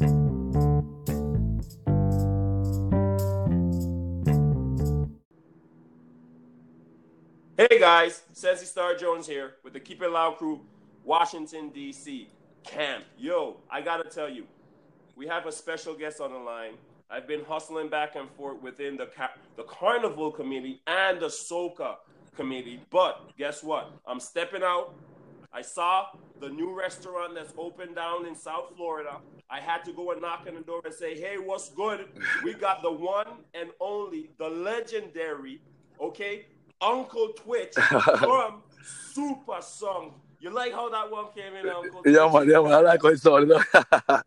Hey guys, Sensi Star Jones here with the Keep It Loud crew, Washington, D.C. camp. Yo, I gotta tell you, we have a special guest on the line. I've been hustling back and forth within the, the Carnival committee and the Soca committee, but guess what? I'm stepping out. I saw the new restaurant that's opened down in South Florida. I had to go and knock on the door and say, hey, what's good? We got the one and only, the legendary, okay, Uncle Twitch from Super Sound. You like how that one came in, Uncle? Yeah, man, yeah, man. I like how it sounded.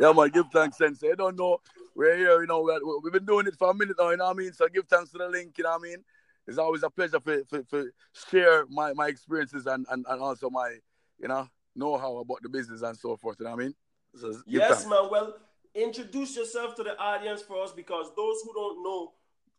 yeah, man, give thanks, Sensei. I don't know. We're here, you know, we're, we've been doing it for a minute now, you know what I mean? So give thanks to the link, you know what I mean? It's always a pleasure for, for, for share my, my experiences and, and, and also my, you know, know-how about the business and so forth, you know what I mean? So yes, man. Well, introduce yourself to the audience for us because those who don't know,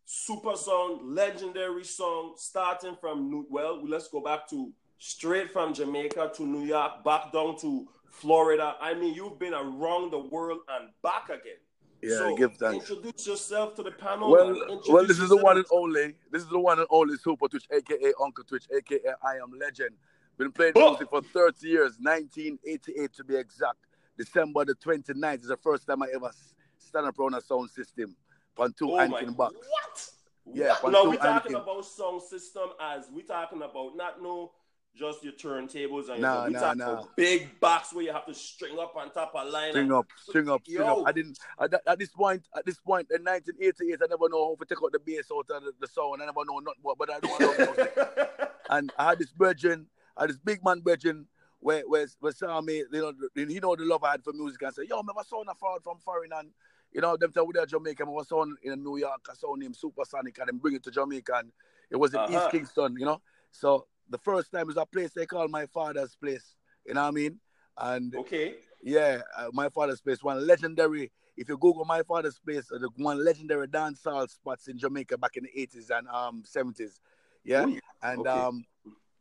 super sound, legendary song, starting from New, well, let's go back to straight from Jamaica to New York, back down to Florida. I mean, you've been around the world and back again. Yeah, so give thanks. Introduce yourself to the panel. Well, well, this is the one and only. This is the one and only Super Twitch, aka Uncle Twitch, aka I Am Legend. Been playing music for 30 years, 1988 to be exact. December the 29th is the first time I ever stand up on a sound system on two oh Anakin box. What? Yeah, what? no, we're talking about sound system as we're talking about not no just your turntables and nah, we nah, nah. big box where you have to string up on top of line. String up, string up, string Yo. up. I didn't at, at, this point, at this point in 1988, I never know how to take out the bass out of the, the sound. I never know not what, but I don't know. and I had this virgin, I had this big man virgin where where, where saw me, you know, you know the love I had for music and said, Yo, man, my son a forward from foreign and you know, them tell we there Jamaica, my son in New York, a son named Supersonic, and then bring it to Jamaica. And it was in uh-huh. East Kingston, you know. So the first time is a place they call my father's place. You know what I mean? And okay, yeah, uh, my father's place, one legendary. If you Google my father's place, uh, the one legendary dancehall spots in Jamaica back in the eighties and um seventies. Yeah, Ooh, and okay. um,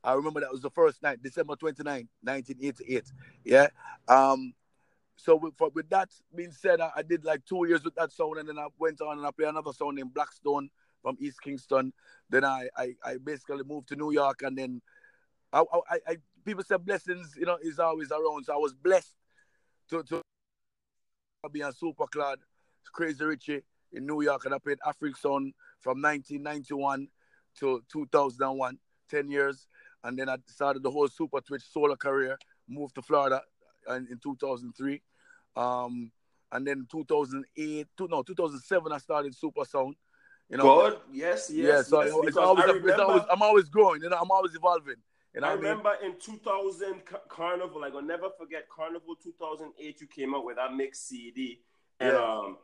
I remember that was the first night, December 29, 1988. Yeah, um, so with, for, with that being said, I, I, did like two years with that sound, and then I went on and I played another sound named Blackstone from East Kingston. Then I, I, I basically moved to New York, and then I, I, I, people say blessings, you know, is always around. So I was blessed to to be a super clad, Crazy Richie in New York, and I played African from 1991 to 2001, 10 years, and then I started the whole Super Twitch solo career. Moved to Florida in, in 2003. Um, and then 2008, two, no, 2007, I started Super Sound. You know, good, yes, yes. Yeah, so yes, it's always, remember, it's always, I'm always growing. You know, I'm always evolving. You know I remember I mean? in 2000 Carnival, like I'll never forget Carnival 2008. You came out with that mix CD, and yeah. um,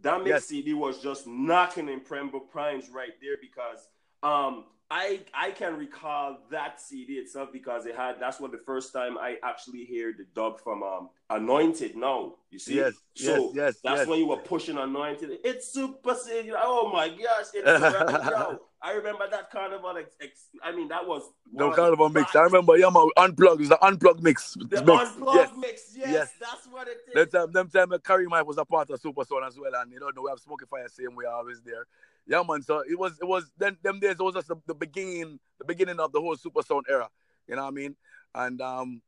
that mix yes. CD was just knocking in Pembroke Pines right there because um, I I can recall that CD itself because it had that's what the first time I actually hear the dub from um Anointed. Now you see, yes, so yes, yes, that's yes. when you were pushing Anointed. It's super. Know, oh my gosh, it's I remember that carnival. Ex, ex, I mean, that was no carnival mix. I remember, yeah, man, unplugged. It's an unplugged mix. The mix. unplugged yes. mix. Yes, yes, that's what it is. Them time, them time, Carrie Mike was a part of Super Sound as well, and you know, we have Smoky Fire same way always there. Yeah, man. So it was, it was then them days. It was just the, the beginning, the beginning of the whole Super Sound era. You know what I mean? And um,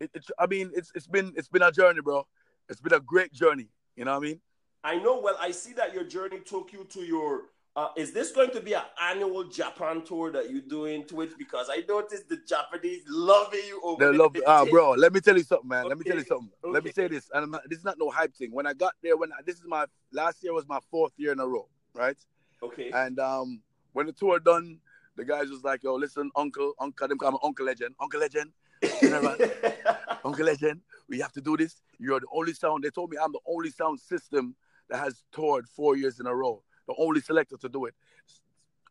it, it, I mean, it's it's been it's been a journey, bro. It's been a great journey. You know what I mean? I know. Well, I see that your journey took you to your. Uh, is this going to be an annual Japan tour that you're doing, Twitch? Because I noticed the Japanese loving you over they love, ah, bro. Let me tell you something, man. Okay. Let me tell you something. Okay. Let me say this, and not, this is not no hype thing. When I got there, when I, this is my last year was my fourth year in a row, right? Okay. And um, when the tour done, the guys was like, "Yo, listen, Uncle, Uncle, them call me Uncle Legend, Uncle Legend, Uncle Legend, we have to do this. You're the only sound. They told me I'm the only sound system that has toured four years in a row. The only selector to do it.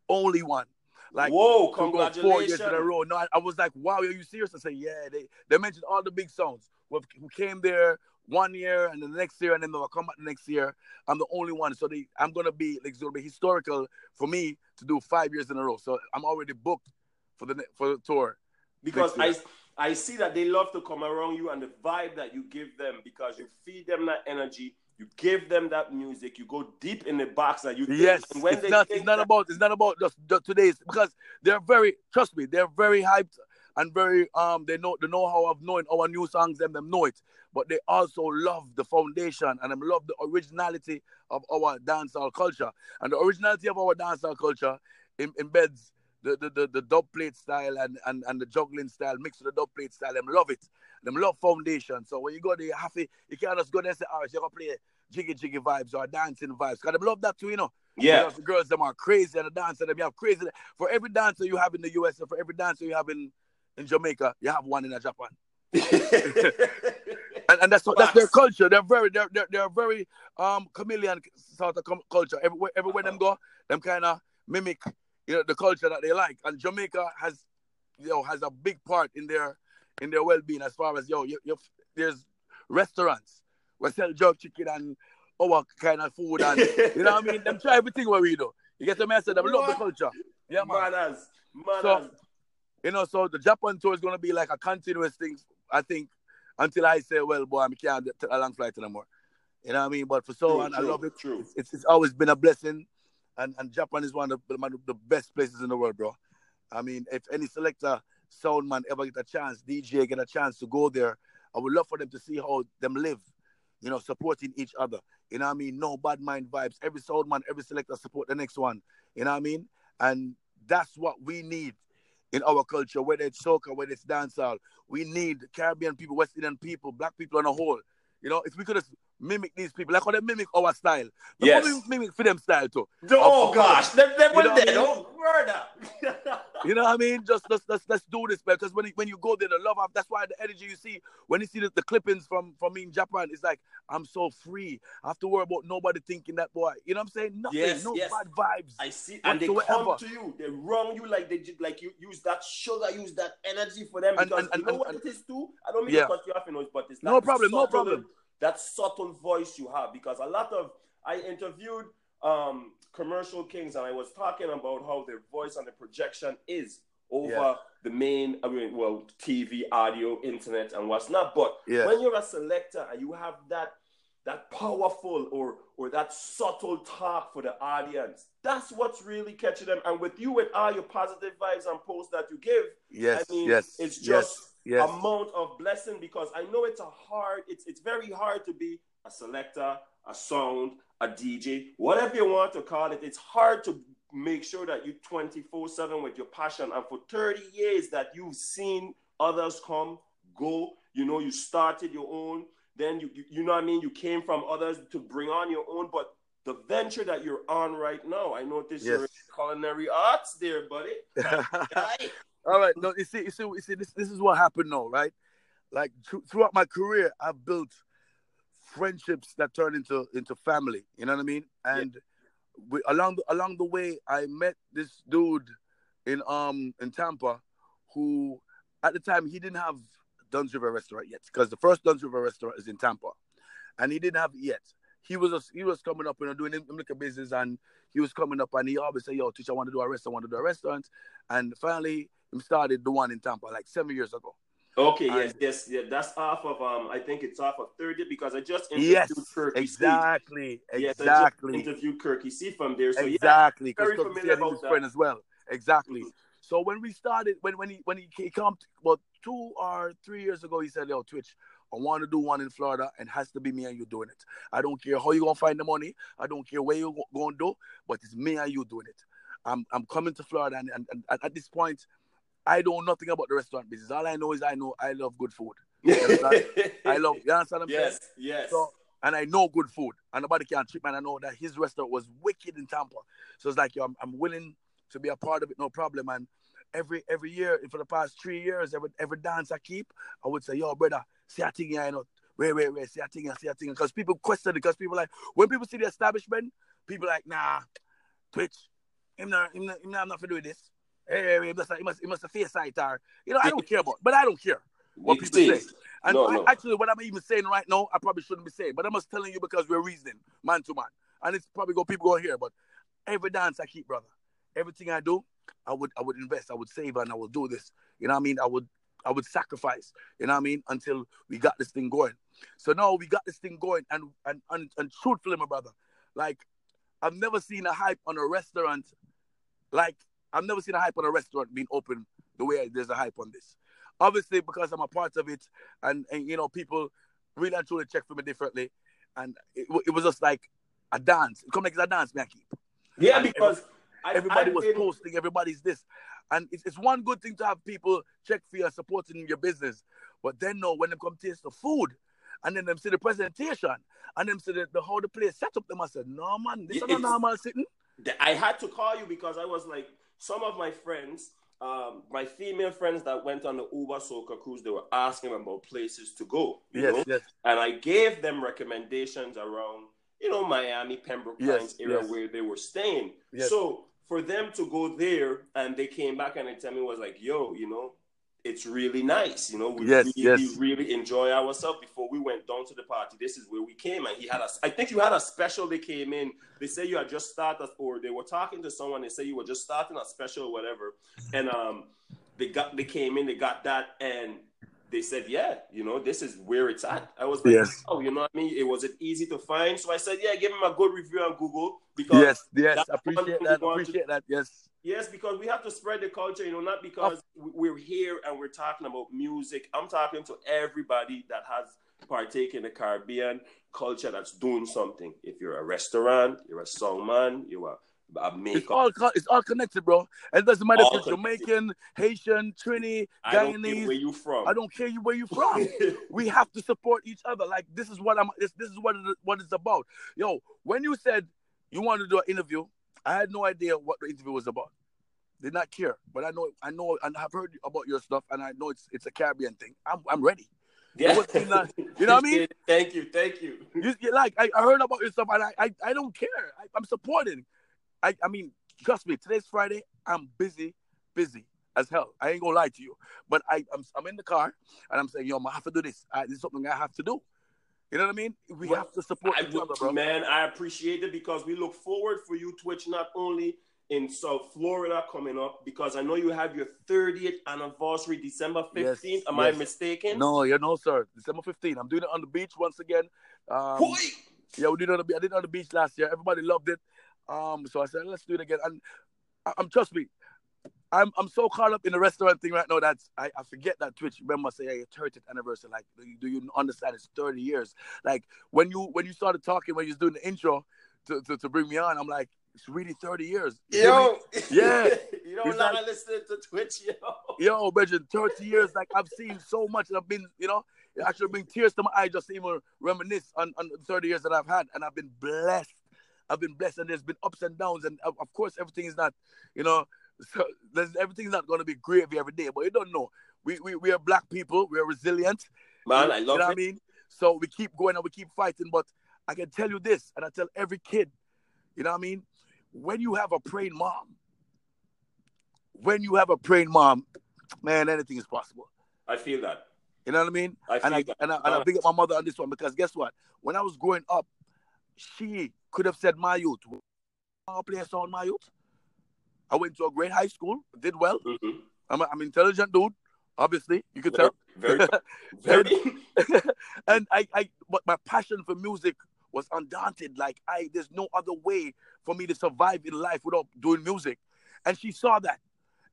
Only one. Like whoa, congratulations! Four years in a row. No, I, I, was like, wow, are you serious? I said, yeah. They they mentioned all the big songs who came there one year and the next year, and then they'll come back the next year. I'm the only one, so they, I'm gonna be like it's gonna be historical for me to do five years in a row. So I'm already booked for the for the tour. Because I I see that they love to come around you and the vibe that you give them because you feed them that energy. You give them that music. You go deep in the box that you. Think, yes, it's not. It's not that, about. It's not about just, just today's because they're very. Trust me, they're very hyped and very. Um, they know the know-how of knowing our new songs. Them them know it, but they also love the foundation and them love the originality of our dancehall culture. And the originality of our dancehall culture embeds the, the, the, the dub plate style and, and, and the juggling style mixed with the dub plate style. Them love it. Them love foundation. So when you go there, you have to, you can't just go there and say, all right, you're going to play jiggy jiggy vibes or dancing vibes. Because them love that too, you know. Yeah. Because the girls, them are crazy and the dancer, them you have crazy. For every dancer you have in the US and for every dancer you have in, in Jamaica, you have one in Japan. and, and that's what, that's their culture. They're very they're they're, they're very um chameleon sort of culture. Everywhere everywhere uh-huh. them go, them kind of mimic you know the culture that they like. And Jamaica has you know has a big part in their in their well being as far as yo you, you, there's restaurants where sell jerk chicken and our kind of food and you know what I mean. Them try everything what we do. You get the message. Them love the culture. Yeah, man. Manners. Manners. So, you know, so the Japan tour is gonna be like a continuous thing. I think until I say, well, boy, I can't take a long flight anymore. You know what I mean? But for so long, I love it. True. It's, it's always been a blessing. And, and Japan is one of the, one of the best places in the world, bro. I mean, if any selector, sound man ever get a chance, DJ get a chance to go there, I would love for them to see how them live, you know, supporting each other. You know what I mean? No bad mind vibes. Every sound man, every selector support the next one. You know what I mean? And that's what we need in our culture, whether it's soca, whether it's dancehall. We need Caribbean people, West Indian people, black people on a whole. You know, if we could just mimic these people, like how they mimic our style. They yes. mimic for them style too. Oh gosh, they, they were dead. Oh, murder. you know what I mean? Just let's let's, let's do this, man. because when when you go there, the love of that's why the energy you see when you see the, the clippings from from me in Japan, it's like I'm so free. I have to worry about nobody thinking that boy. You know what I'm saying? Nothing, yes, no yes. bad vibes. I see, and they come to you, they wrong you like they like you use that sugar, use that energy for them because and, and, you know what it is too. I don't mean yeah. to cut you off, you know, but it's no problem, no problem that subtle voice you have because a lot of I interviewed um, commercial kings and I was talking about how their voice and the projection is over yeah. the main I mean well TV, audio, internet and what's not. But yeah. when you're a selector and you have that that powerful or or that subtle talk for the audience. That's what's really catching them. And with you, with all your positive vibes and posts that you give, yes, I mean, yes, it's just yes yes. amount of blessing because I know it's a hard, it's it's very hard to be a selector, a sound, a DJ, whatever you want to call it. It's hard to make sure that you 24-7 with your passion. And for 30 years that you've seen others come, go, you know, you started your own, then you, you, you know what I mean? You came from others to bring on your own, but the venture that you're on right now, I notice yes. you're in culinary arts there, buddy. All right. No, you see, you see, you see this, this is what happened now, right? Like th- throughout my career, I've built friendships that turn into into family. You know what I mean? And yeah. we, along the, along the way, I met this dude in um in Tampa, who at the time he didn't have Dunn's River restaurant yet, because the first Dunn's River restaurant is in Tampa, and he didn't have it yet. He was a, he was coming up, you know, doing liquor business, and he was coming up, and he always say, "Yo, teacher, I want to do a restaurant. I want to do a restaurant." And finally, he started the one in Tampa like seven years ago. Okay, and, yes, yes, yeah. That's off of um, I think it's off of 30 because I just interviewed yes, Kirky exactly, C. exactly. Yes, interviewed Kirky C from there. So exactly, yeah, very familiar about his that. friend as well. Exactly. Mm-hmm. So when we started, when when he when he, he come about two or three years ago, he said, "Yo, Twitch, I want to do one in Florida, and has to be me and you doing it. I don't care how you gonna find the money. I don't care where you gonna do, but it's me and you doing it. I'm I'm coming to Florida, and, and, and at this point, I know nothing about the restaurant business. All I know is I know I love good food. I love. You understand what I'm yes, saying? Yes, yes. So, and I know good food, and nobody can treat me. And I know that his restaurant was wicked in Tampa. So it's like, yo, I'm, I'm willing to be a part of it, no problem. And every every year, for the past three years, every every dance I keep, I would say, yo, brother, see a thing here, you know, wait, wait, wait, see a thing, see a thing. Because people question it, because people like, when people see the establishment, people like, nah, Twitch, I'm not, I'm not, I'm not, I'm not for doing this hey, he must, he must, he must have or, you know, I don't care about, but I don't care what people say. And no, no. actually, what I'm even saying right now, I probably shouldn't be saying, but I'm just telling you because we're reasoning man to man, and it's probably go people go here. But every dance I keep, brother, everything I do, I would, I would invest, I would save, and I would do this. You know what I mean? I would, I would sacrifice. You know what I mean? Until we got this thing going. So now we got this thing going, and and and, and truthfully, my brother, like I've never seen a hype on a restaurant. Like I've never seen a hype on a restaurant being open the way there's a hype on this. Obviously, because I'm a part of it, and and you know people really and truly check for me differently, and it, it was just like a dance. It come like it's a dance, me I keep. Yeah, and because everybody I, was posting, everybody's this, and it's, it's one good thing to have people check for you supporting your business, but then no, when they come taste the food, and then them see the presentation, and them see the, the how the place set up, them I said, no man, this is not normal sitting. I had to call you because I was like, some of my friends, um, my female friends that went on the Uber Soca cruise, they were asking about places to go. yes, know? yes. And I gave them recommendations around, you know, Miami, Pembroke yes, Pines area yes. where they were staying. Yes. So for them to go there and they came back and they tell me was like, yo, you know, it's really nice. You know, we yes, really, yes. really enjoy ourselves before we went down to the party. This is where we came, and he had a. I think you had a special. They came in. They say you had just started, or they were talking to someone. They say you were just starting a special, or whatever. And um, they got they came in. They got that, and they said, yeah, you know, this is where it's at. I was like, yes. oh, you know what I mean? It was it easy to find. So I said, yeah, give him a good review on Google because yes, yes, appreciate that, appreciate to, that, yes. Yes, because we have to spread the culture, you know, not because oh. we're here and we're talking about music. I'm talking to everybody that has partake in the Caribbean culture that's doing something. If you're a restaurant, you're a songman, you're a it's all it's all connected, bro. It doesn't matter all if you're Jamaican, Haitian, Trini, Guyanese. where you from? I don't care you where you from. we have to support each other. Like this is what I'm. This this is what it, what it's about. Yo, when you said you wanted to do an interview, I had no idea what the interview was about. Did not care, but I know I know and I've heard about your stuff, and I know it's it's a Caribbean thing. I'm I'm ready. Yeah. you know what I mean? Thank you, thank you. you like I, I heard about your stuff, and I I, I don't care. I, I'm supporting. I, I mean, trust me, today's Friday. I'm busy, busy as hell. I ain't gonna lie to you. But I, I'm, I'm in the car and I'm saying, yo, I have to do this. I, this is something I have to do. You know what I mean? We well, have to support I, each other, bro. Man, I appreciate it because we look forward for you, Twitch, not only in South Florida coming up, because I know you have your 30th anniversary, December 15th. Yes, Am yes. I mistaken? No, you know, sir. December 15th. I'm doing it on the beach once again. Um, yeah, we did it on the I did it on the beach last year. Everybody loved it. Um, so I said, let's do it again. And I, am trust me, I'm I'm so caught up in the restaurant thing right now that I, I forget that Twitch. Remember, I say hey, 30th anniversary. Like, do you, understand? It's 30 years. Like when you when you started talking when you was doing the intro to, to, to bring me on, I'm like, it's really 30 years. Yo, yeah. you don't like, listening to Twitch, yo. Yo, Bridget, 30 years. Like I've seen so much, and I've been, you know, it actually bring tears to my eyes just even reminisce on, on 30 years that I've had, and I've been blessed I've been blessed, and there's been ups and downs, and of, course everything is not, you know, so there's everything's not going to be gravy every day. But you don't know. We, we we are black people. We are resilient. Man, I love you know it. what I mean. So we keep going and we keep fighting. But I can tell you this, and I tell every kid, you know what I mean. When you have a praying mom, when you have a praying mom, man, anything is possible. I feel that. You know what I mean? I and I, that. and I, and I big up my mother on this one because guess what? When I was growing up, she could have said my youth. I'll play a song, my youth. I went to a great high school, did well. Mm-hmm. I'm an intelligent dude, obviously. You could tell. Very, very. and I, I, but my passion for music was undaunted. Like I, there's no other way for me to survive in life without doing music. And she saw that.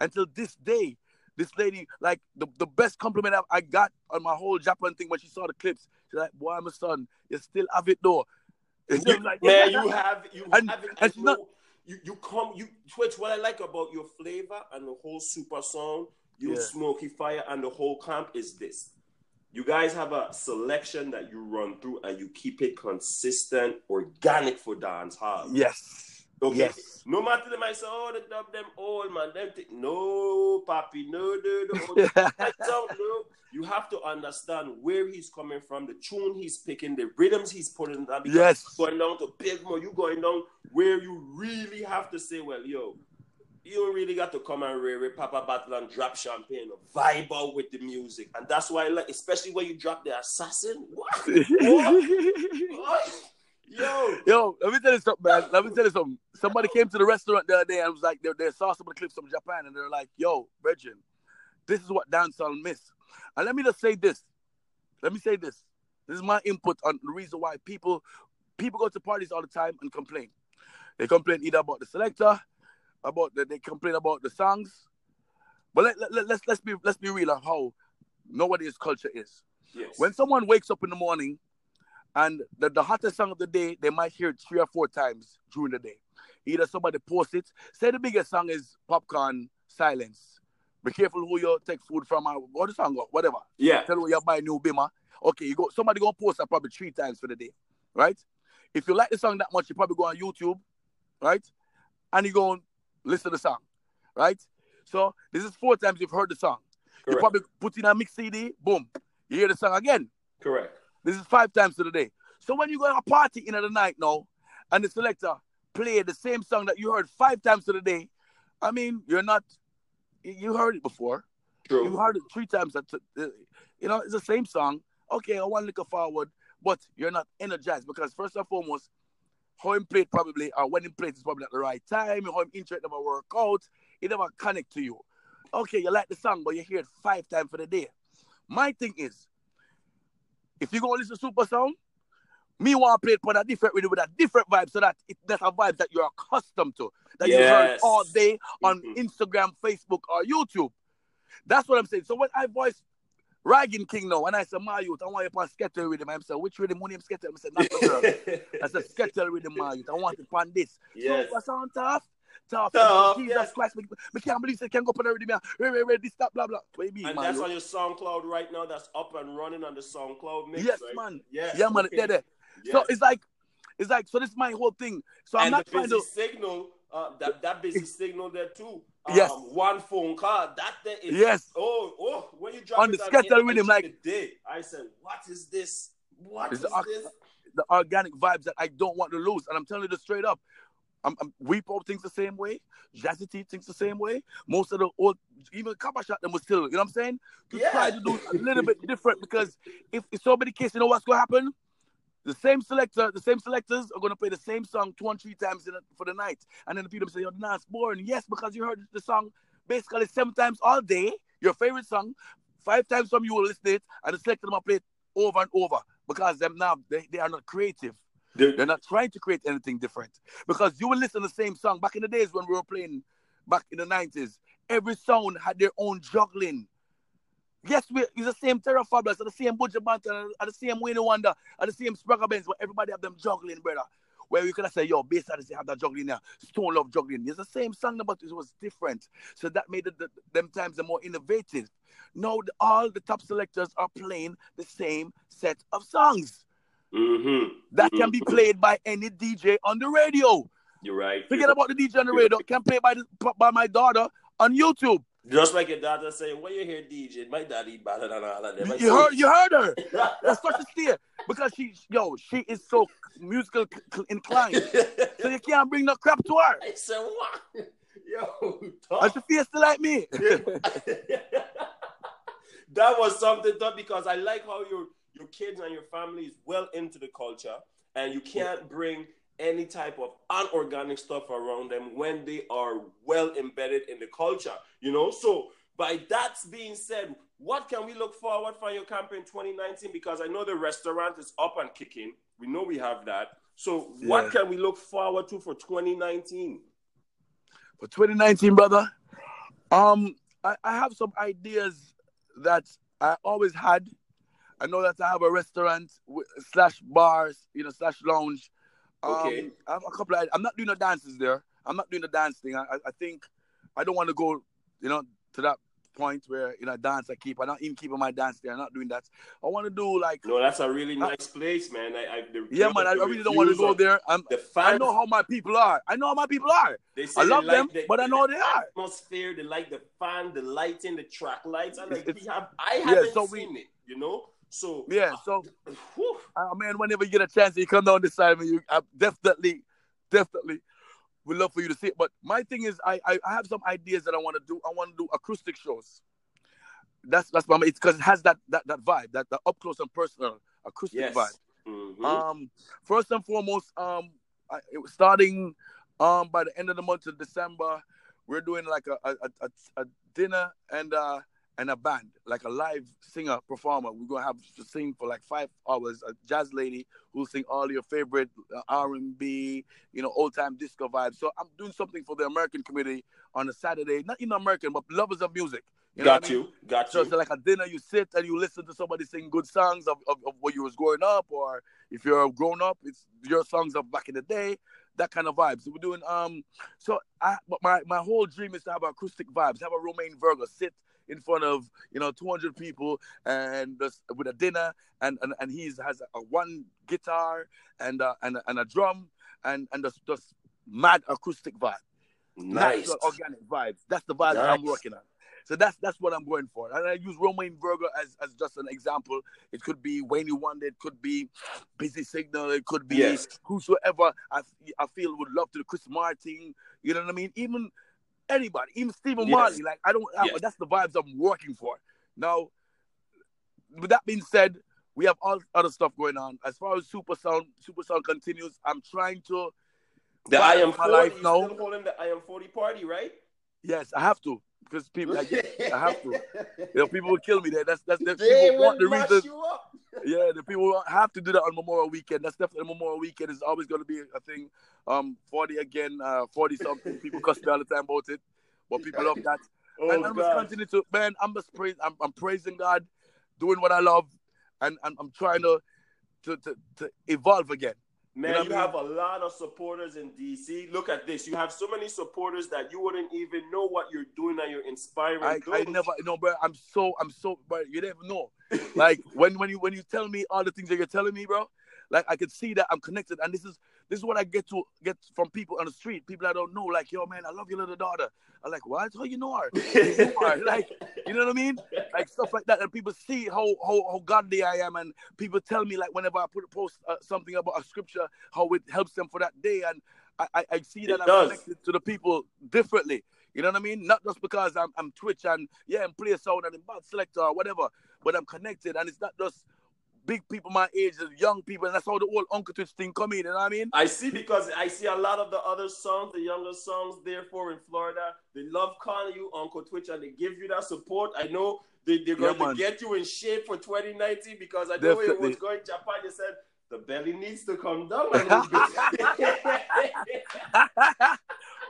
Until this day, this lady, like the, the best compliment I, I got on my whole Japan thing when she saw the clips, she's like, "Boy, I'm a son, you still have it though." You, like, man, you have you and, have it. Not, you, you come you Twitch. What I like about your flavor and the whole super sound, you yeah. Smoky Fire and the whole camp is this. You guys have a selection that you run through and you keep it consistent, organic for dance hall. Yes. Okay. Yes. No matter them, I say, oh, the dub them old man. Them th- no, papi, no, no, no. I don't know. You have to understand where he's coming from, the tune he's picking, the rhythms he's putting down. Yes. Going down to Bigmore, you going down where you really have to say, well, yo, you don't really got to come and rare Papa Battle and drop champagne or vibe out with the music. And that's why I like, especially when you drop the assassin. What? what? what? Yo, yo, let me tell you something, man. Let me tell you something. Somebody came to the restaurant the other day and was like, they, they saw some of the clips from Japan, and they're like, "Yo, Virgin, this is what dancehall miss." And let me just say this. Let me say this. This is my input on the reason why people people go to parties all the time and complain. They complain either about the selector, about the, they complain about the songs. But let, let, let, let's let's be let's be real on how nobody's culture is. Yes. When someone wakes up in the morning and the, the hottest song of the day, they might hear it three or four times during the day. Either somebody posts it. Say the biggest song is Popcaan Silence. Be careful who you take food from or what the song whatever. Yeah. Tell you you buy new bimmer. Okay, you go somebody gonna post that probably three times for the day. Right? If you like the song that much, you probably go on YouTube, right? And you go and listen to the song. Right? So this is four times you've heard the song. Correct. You probably put in a mix CD, boom, you hear the song again. Correct. This is five times to the day. So when you go to a party in the night now, and the selector play the same song that you heard five times to the day, I mean, you're not. You heard it before. True. You heard it three times. You know it's the same song. Okay, I want to look forward, but you're not energized because first and foremost, how him played probably, or when he played is probably at the right time. How him intro never work out. It never connect to you. Okay, you like the song, but you hear it five times for the day. My thing is, if you go listen to Super Sound, me want to play it for a different rhythm with a different vibe so that it, that's a vibe that you're accustomed to, that you heard all day on Mhm. Instagram, Facebook, or YouTube. That's what I'm saying. So when I voice Ragging King now, when I say my youth, I want you to skettle rhythm. I'm saying, which rhythm? When him skettle? I said, not the girl. I said, skettle rhythm, my youth. I want it on this. yes. Super Sound tough. Tough. Tough, Jesus yes. Christ. Me, me can't believe they can go up on the rhythm. Wait, wait, wait, this, blah, blah. What you mean, And man, that's youth? on your SoundCloud right now. That's up and running on the SoundCloud mix. Yes, right? man. Yes. Yeah, man. okay. There, there. Yes. So it's like, it's like, so this is my whole thing. So I'm and not trying to. signal, uh, that that busy signal there too. Um, Yes. One phone call. That there is. Yes. Oh, oh. When you drop On the schedule with him, like- today, I said, what is this? What is is the- this? the organic vibes that I don't want to lose. And I'm telling you this straight up. I'm, I'm we Pop thinks the same way. Jazzy T thinks the same way. Most of the old, even Kappa shot them was still, you know what I'm saying? To Yeah. try to do a little bit different because if it's so many cases, you know what's going to happen? The same selector, the same selectors are going to play the same song two and three times in a, for the night. And then the people say, you're not boring. Yes, because you heard the song basically seven times all day, your favorite song, five times from you will listen to it, and the selector will play it over and over because them now, they, they are not creative. The- They're not trying to create anything different because you will listen to the same song back in the days when we were playing back in the 90s. Every sound had their own juggling. Yes, we, it's the same Terror Fabulous, the same Buju Banton, the same Wayne Wonder, and the same Spragga Benz, but everybody have them juggling, brother. Where you could have say, yo, bass artists have that juggling there, Stone Love juggling. It's the same song, but it was different. So that made it, the, them times the more innovative. Now all the top selectors are playing the same set of songs Mhm. that can be played by any DJ on the radio. You're right. Forget about the DJ on the radio. Can play by the, by my daughter on YouTube. Just like your daughter saying, when you hear DJ, my daddy better than all of them. You heard, you heard her. That's such a steer because she, yo, she is so musical inclined. So you can't bring no crap to her. I said, what? Yo, tough. she feels still like me. that was something tough because I like how your your kids and your family is well into the culture, and you can't bring any type of unorganic stuff around them when they are well embedded in the culture. You know, so by that being said, what can we look forward for your campaign 2019? Because I know the restaurant is up and kicking. We know we have that. So what can we look forward to for 2019? For 2019, brother, um, I, I have some ideas that I always had. I know that I have a restaurant slash bars, you know, slash lounge. Um, Okay. I have a couple. Of, I'm not doing the dances there. I'm not doing the dance thing. I, I, I think I don't want to go, you know, to that point where you know dance I keep. I'm not even keeping my dance there. I'm not doing that. I want to do like, No, that's a really nice place, man. I, I the, yeah, man. I, I really don't want to go there. I'm, The I know how my people are. I know how my people are. they say I they love like them, the, but I know they are. atmosphere. They like the fan, the lighting, the track lights. I like. It's- we have. I haven't so we- seen it. You know. So Yeah. So whew, Uh, man, whenever you get a chance, you come down this side, man. You I definitely, definitely would love for you to see it. But my thing is, I I, I have some ideas that I want to do. I want to do acoustic shows. That's that's my it's because it has that that that vibe, that the up close and personal acoustic yes. vibe. Mhm. Um, first and foremost, um, I, it was starting um by the end of the month of December. We're doing like a a, a, a dinner and uh and a band, like a live singer performer. We're gonna have to sing for like five hours. A jazz lady who'll sing all your favorite uh, R and B, you know, old time disco vibes. So I'm doing something for the American community on a Saturday, not in American, but lovers of music. You know got you, I mean? got so, you. So it's like a dinner, you sit and you listen to somebody sing good songs of, of, of when you was growing up, or if you're grown up, it's your songs of back in the day that kind of vibes. So we're doing um. So I, but my my whole dream is to have acoustic vibes. Have a Romain Virgo sit in front of you know 200 people and with a dinner and and, and he's has a, a one guitar and uh, and and a drum and and just, just mad acoustic vibe nice Natural, organic vibes that's the vibe nice. i'm working on so that's that's what I'm going for. And I use Romain Virgo as, as just an example. It could be Wayne Wonder, it could be Busy Signal, it could be yes. whosoever I, I feel would love to, do Chris Martin, you know what I mean? Even anybody, even Stephen yes. Marley. Like I don't. Yes. that's the vibes I'm working for. Now, with that being said, we have all other stuff going on. As far as Super Sound, Super Sound continues. I'm trying to. The I am forty. Now. Still holding the I am forty party, right? Yes, I have to because people, I, I, have to. You know, people will kill me there. That's that's, that's people want the reason. yeah, the people have to do that on Memorial Weekend. That's definitely Memorial Weekend is always going to be a thing. Um, forty again, uh, forty something. people cuss me all the time about it, but people love that. Oh, and I'm just continuing to man. I'm just praising. I'm, I'm praising God, doing what I love, and, and I'm trying to to, to, to evolve again. Man, you, know you mean? have a lot of supporters in DC. Look at this. You have so many supporters that you wouldn't even know what you're doing and you're inspiring. I, I never know, bro. I'm so I'm so bro, you never know. like when when you when you tell me all the things that you're telling me, bro, like I can see that I'm connected. And this is this is what I get to get from people on the street, people I don't know, like, yo, man, I love your little daughter. I'm like, what? How you know her? you know her? Like, you know what I mean? Like stuff like that. And people see how how, how godly I am. And people tell me, like, whenever I put a post uh, something about a scripture, how it helps them for that day. And I, I, I see that it I'm does. connected to the people differently. You know what I mean? Not just because I'm, I'm Twitch and yeah, I'm play sound and I'm bad selector or whatever, but I'm connected. And it's not just big people my age, young people, and that's how the old Uncle Twitch thing come in. You know what I mean? I see because I see a lot of the other songs, the younger songs, therefore in Florida, they love calling you Uncle Twitch and they give you that support. I know they, they're going yeah, to get you in shape for 2019 because I know Definitely. it was going Japan. You said the belly needs to come down a little bit.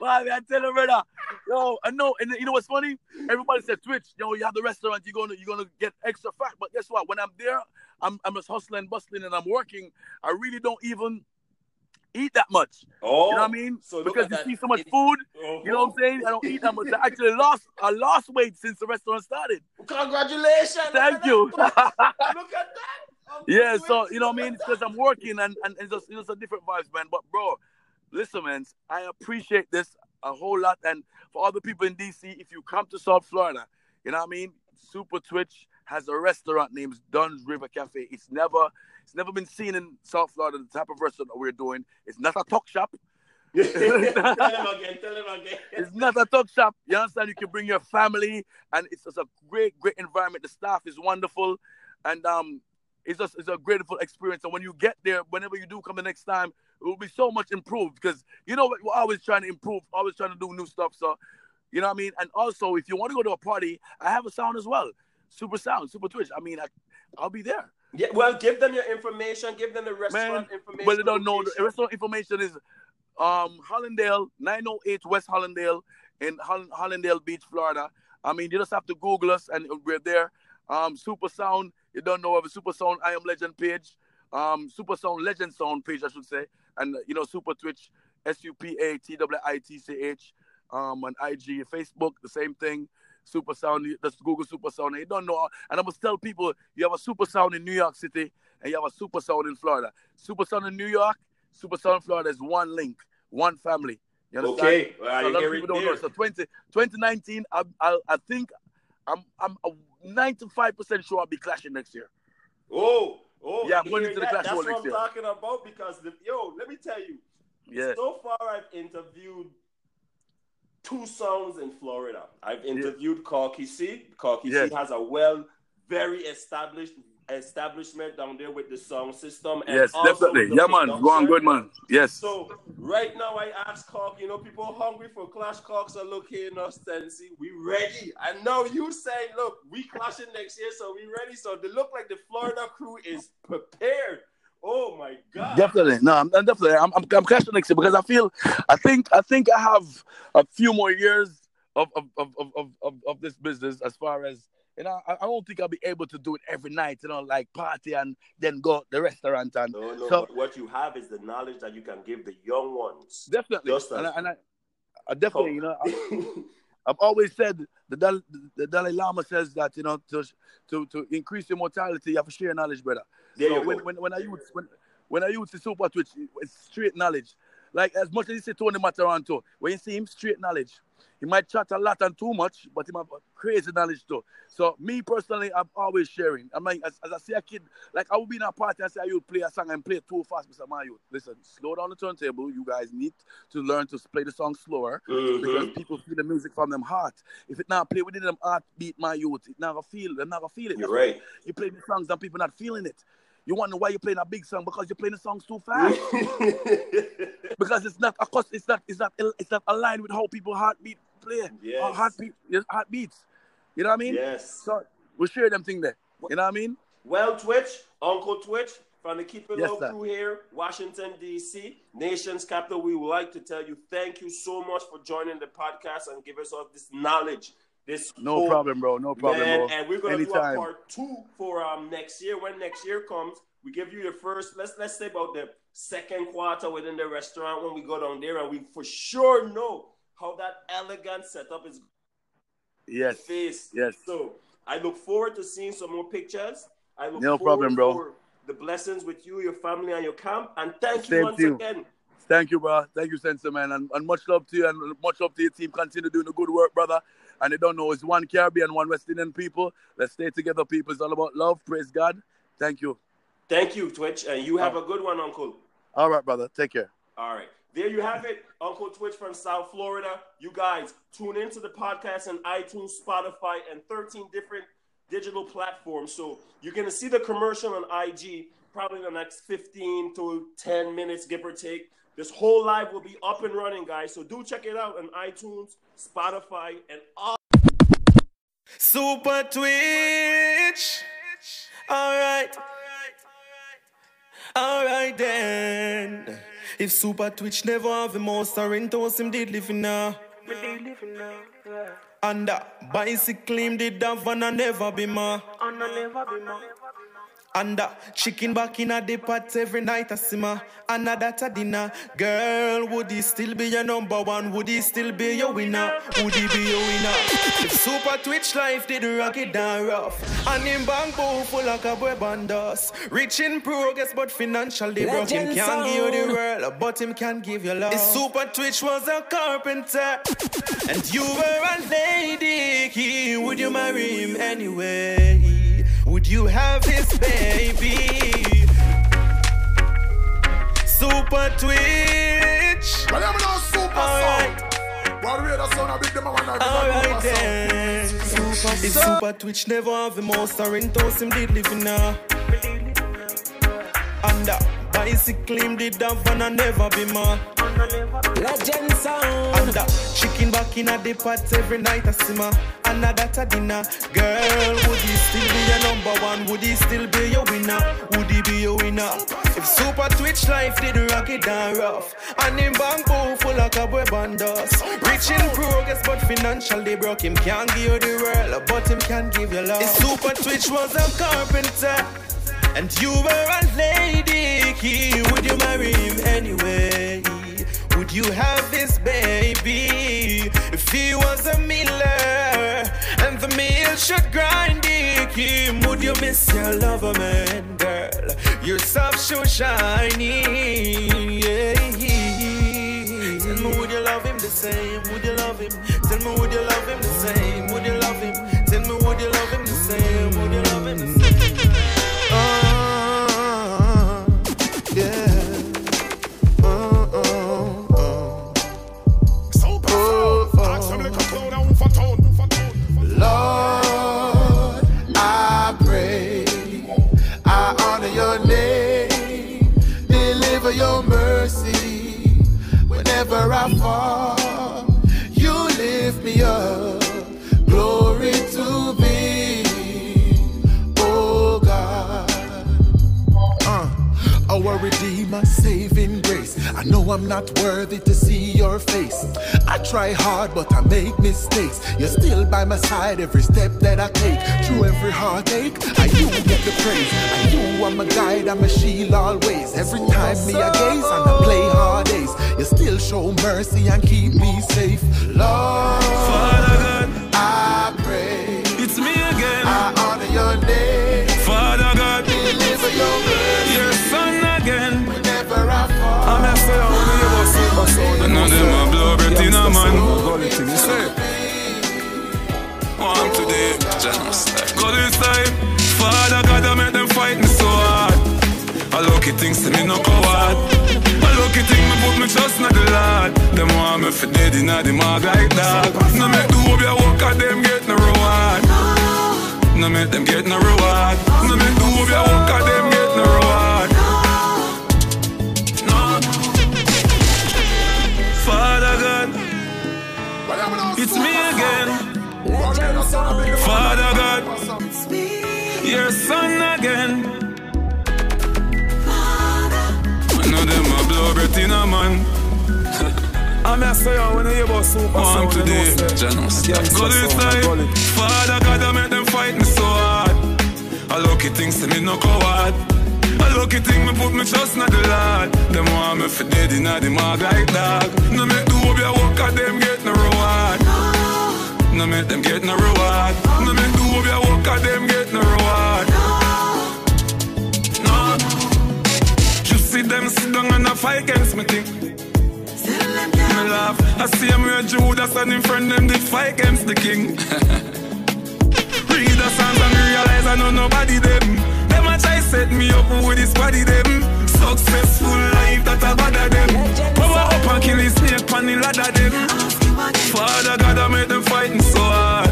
I tell you, brother. Yo, I know, and you know what's funny? Everybody said Twitch. Yo, you have the restaurant. You're gonna you're gonna get extra fat. But guess what? When I'm there, I'm I'm just hustling, bustling, and I'm working. I really don't even eat that much. Oh, you know what I mean? So because you see so much food, uh-huh. you know what I'm saying? I don't eat that much. I actually lost I lost weight since the restaurant started. Congratulations! Thank you. Look at that. yeah, so you know what I mean? Because I'm working and, and it's just it's a different vibes, man. But bro, listen, man, I appreciate this a whole lot. And for other people in DC, if you come to South Florida, you know what I mean? Super Twitch has a restaurant named Dunn's River Cafe. It's never it's never been seen in South Florida, the type of restaurant that we're doing. It's not a talk shop. tell him again, tell him again. It's not a talk shop. You understand? You can bring your family, and it's just a great, great environment. The staff is wonderful, and um, it's just it's a grateful experience. And when you get there, whenever you do come the next time, it will be so much improved because you know we're always trying to improve, always trying to do new stuff. So, you know what I mean. And also, if you want to go to a party, I have a sound as well. Super Sound, Super Twitch. I mean, I, I'll be there. Yeah, well, give them your information. Give them the restaurant Man, information. But they don't know the restaurant information is um Hallandale, 908 West Hallandale in Holl- Hallandale Beach, Florida. I mean, you just have to Google us and we're there. Um, Super Sound, you don't know of a Super Sound I Am Legend page. Um, Super Sound Legend Sound page, I should say. And, you know, Super Twitch, S U P A T W I T C H. Um, on IG, Facebook, the same thing super sound. Just Google super sound. And you don't know. And I must tell people you have a super sound in New York City and you have a super sound in Florida. Super sound in New York, super sound in Florida is one link, one family. You understand? Okay, well, so a lot of people don't know. So 20, 2019, I, I, I think I'm I'm 95% sure I'll be clashing next year. Oh, oh, yeah, I'm going into the clash That's what I'm talking about because the, yo, let me tell you. Yeah. So far, I've interviewed two songs in Florida. I've interviewed yeah. Corky C. Corky yeah. C has a well, very established, establishment down there with the sound system. And yes, definitely. Yeah, man. Go on, good man. Yes. So right now, I ask Cork. You know, people hungry for Clash. Corks are looking us Tennessee. We ready. I know you saying, look, we clashing next year, so we ready. So they look like the Florida crew is prepared. Oh my god! Definitely, no, I'm, definitely. I'm, I'm, I'm next year because I feel, I think, I think I have a few more years of of of of of, of this business as far as you know, I, I, don't think I'll be able to do it every night, you know, like party and then go to the restaurant. And no, no, so, what you have is the knowledge that you can give the young ones. Definitely. And, I, and I, I definitely, oh. you know, I, have always said the, Dal- the Dalai Lama says that, you know, to, to, to increase your mortality, you have to share knowledge, brother. There so when, when, when I use, when, when I use the super twitch, it's straight knowledge. Like as much as you say Tony Matterhorn, when you see him straight knowledge, he might chat a lot and too much, but he might have crazy knowledge too. So me personally, I'm always sharing. I mean, as, as I see a kid, like I would be in a party and say, you play a song and play it too fast, Mr. Mario. Listen, slow down the turntable. You guys need to learn to play the song slower mm-hmm. because people feel the music from them heart. If it not play within them heart beat, my youth, it never feel, they never feel it. You're right. You play the songs and people not feeling it. You wonder why you're playing a big song because you're playing the songs too fast. because it's not, of course, it's not, it's not, it's not aligned with how people heartbeat play. Yes. Or heartbeat, heartbeats. You know what I mean? Yes. So we share them thing there. You know what I mean? Well, Twitch, Uncle Twitch, from the Keep It yes, Loud crew here, Washington, D.C., nation's capital, we would like to tell you thank you so much for joining the podcast and give us all this knowledge. This no hope, problem, bro. No problem, man. bro. And we're gonna Anytime. do a part two for um next year. When next year comes, we give you your first. Let's let's say about the second quarter within the restaurant when we go down there, and we for sure know how that elegant setup is. Yes. Face. Yes. So I look forward to seeing some more pictures. I look no problem, bro. the blessings with you, your family, and your camp. And thank Same you once you. again. Thank you, bro. Thank you, Sensor, man. And, and much love to you and much love to your team. Continue doing the good work, brother. And they don't know it's one Caribbean, one West Indian people. Let's stay together, people. It's all about love. Praise God. Thank you. Thank you, Twitch. And you have oh. a good one, Uncle. All right, brother. Take care. All right. There you have it, Uncle Twitch from South Florida. You guys tune into the podcast on iTunes, Spotify, and 13 different digital platforms. So you're going to see the commercial on IG probably in the next 15 to 10 minutes, give or take. This whole live will be up and running, guys. So do check it out on iTunes, Spotify, and all. Super Twitch. All right. All right then. If Super Twitch never have a most Sarentos, him did living now. And that bicycle him did have and I never be more. And I never be more. And uh, chicken back in a the pot every night I. And uh, that a dinner. Girl, would he still be your number one? Would he still be your winner? Would he be your winner? If Super Twitch life did rock it down rough. And in bank bowl full like a boy bandos. Rich in progress, but financially broke. Him can't give you the world, but him can give you love. If Super Twitch was a carpenter, and you were a lady, He would you marry him anyway? Would you have his baby? Super Twitch. Well, I'm not super Alright. While we the sound, I big them, I Alright then. Super, Twitch never have the most, I rent house him did live in now. And that bicycle him did have and I never be more. Legend sound. And that chicken back in a the pot every night I simmer. And that a dinner. Girl, would he still be your number one? Would he still be your winner? Would he be your winner? If Super Twitch life did rock it down rough. And him bank full like a boy bandos. Rich in progress, but financially they broke. Him can't give you the world, but him can give you love. If Super Twitch was a carpenter. And you were a lady, would you marry him anyway? Would you have this baby if he was a miller and the meal should grind him? Would you miss your lover, man, girl? Your soft so shiny. Yeah. Tell me, would you love him the same? Would you love him? Tell me, would you love him the same? Would you love him? Tell me, would you love him the same? Would you love him the same? I know I'm not worthy to see your face. I try hard, but I make mistakes. You're still by my side every step that I take. Through every heartache, I you get the praise. I you, I'm a guide, I'm a shield always. Every time me I gaze and I play hard days, you still show mercy and keep me safe. Lord, Father God, I pray. it's me again. I honor your name. Father God, Deliver your mercy hear about super sound. And now them a blow breath in a man. One today, Janus. Go this time. Father God, I make them fight me so hard. I lucky things to me no coward. I lucky thing me put me trust in the Lord. Them want me for dead inna the mag like that. No make the hope ya walk at them get no reward. No make them get no reward. No make the hope ya walk at them get no reward. Father God, it's me again. Father God, your son again. I know them a blow breath in a man. I'm a say I wanna hear about super One today, Janus. Go this time. Father God, I make them fight me so hard. A lucky thing say me no coward. Lucky thing me put me trust in the Lord. Them want me for dead inna the mag like dog. No make the hope ya walk at them get no reward. No make them get no reward. No make the hope ya walk at them get no reward. No. You see them sit down and a fight against me thing. Me laugh. I see him where Judas and him friend them did fight against the king. Read the songs and realize I know nobody them. Set me up with this body them. Successful life that I bother them. Power up and kill his snake on the ladder them. Father God, I make them fighting so hard.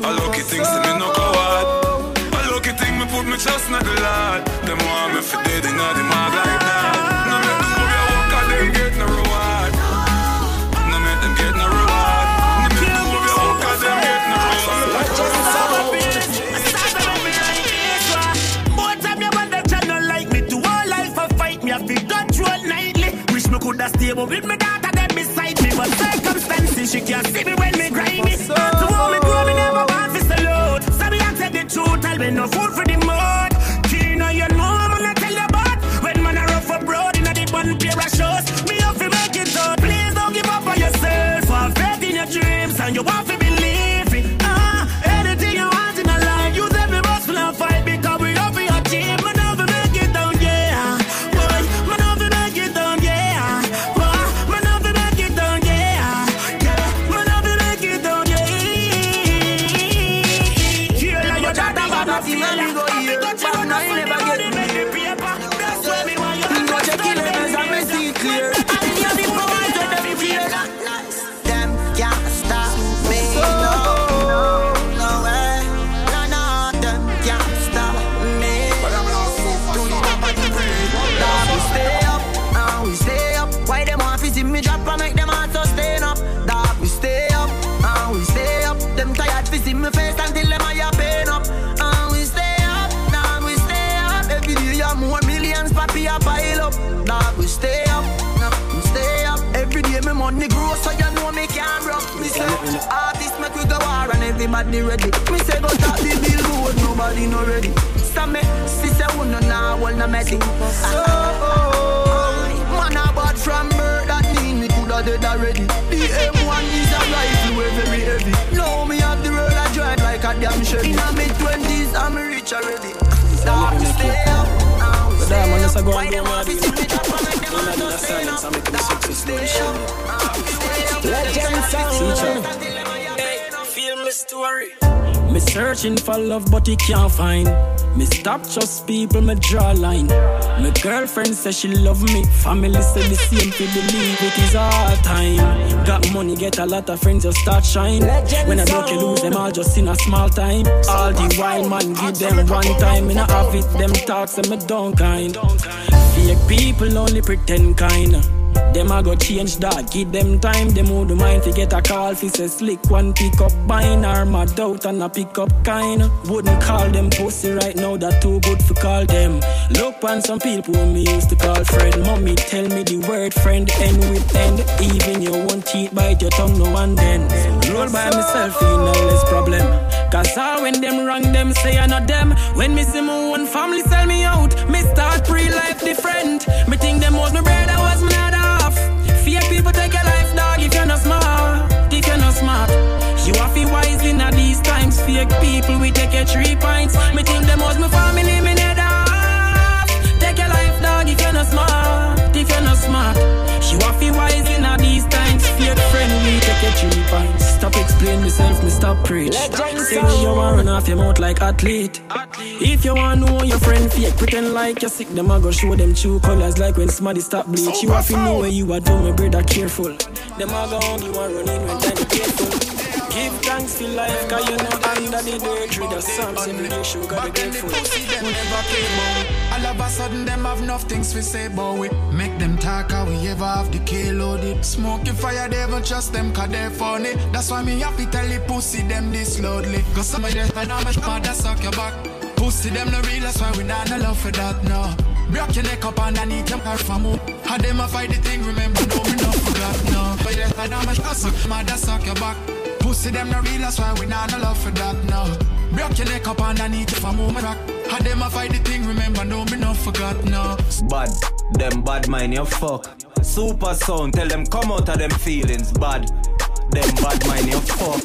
A lucky thing to me no coward. A lucky thing me put me trust in the Lord. Them want me for dead inna the mag Stay with me daughter dead beside me. But circumstances she can't see me when me grimy To hold me grow me never want to salute So me accept the truth Tell me no food for artists make we go war and everybody ready. Me say go top the billboard, nobody no ready. So me, sister, who oh, no now, well no messy. Oh, man a bad from birth, that mean me coulda dead already. The M1 is a rifle, very heavy. Now me have the road I drive like a damn Chevy. In a mid twenties, I'm rich already. Stop, stay up, stay man, just go and go to mad see me drop and make them Inna all the just stay silence up? and make me Stop, success, no stay shame. up, now we stay up. Legend sound. Feel me story. Me searching for love, but he can't find. Me stop trust people, me draw line. My girlfriend says she love me. Family say the same, to believe it is all time. Got money, get a lot of friends, just start shine. When I broke, you lose them all just in a small time. All the wild man give them one time. Me not have it, them talks and me don't kind. Fake people only pretend kinda. Them a go change that, give them time. Them do mind fi get a call fi say slick one pick up mine or mad out and a pick up kind. Wouldn't call them pussy right now, that too good for call them. Look on some people me used to call friend. Mommy tell me the word friend end with end. Even you won't cheat bite your tongue no one then. Roll by myself, you know less problem. Cause all when them wrong, them say I not them. When me see my own family sell me out, me start pre-life different. Me think them was my brother, Fake people, we take your three pints. Me think them was my family, me need off. Take your life, dog, if you're not smart. If you're not smart. You have to wise in at these times. Fake friend, we take your three pints. Stop explain myself, me stop preach. Say you want run off your mouth like athlete. If you want know your friend fake, pretend like you're sick. Them I go show them true colors like when somebody stop bleach. You have to know where you are doing, my brother, careful. Them I go you want run in when time careful. Give thanks for life, cause you know under the dirt the psalms every day, show God the grateful Them never came out All of a sudden them have enough things to say about we Make them talk how we ever have the K loaded Smoky fire, they even trust them cause they're funny. That's why me happy tell the pussy them this loudly. Cause some of them and I'm a mother suck your back. Pussy them no real, that's why we not no love for that, no. Break your neck up underneath your car for who How them a fight the thing, remember, no, me no forgot, no. But yeah, and I'm a suck, mother suck your back Pussy them no real, that's why we not no love for that, no. Break your neck up underneath if I'm moment rock. Had them a fight the thing, remember, no, me no forgot, no. Bad, them bad mind, you fuck. Super sound, tell them come out of them feelings, bad. Them bad mind, you fuck.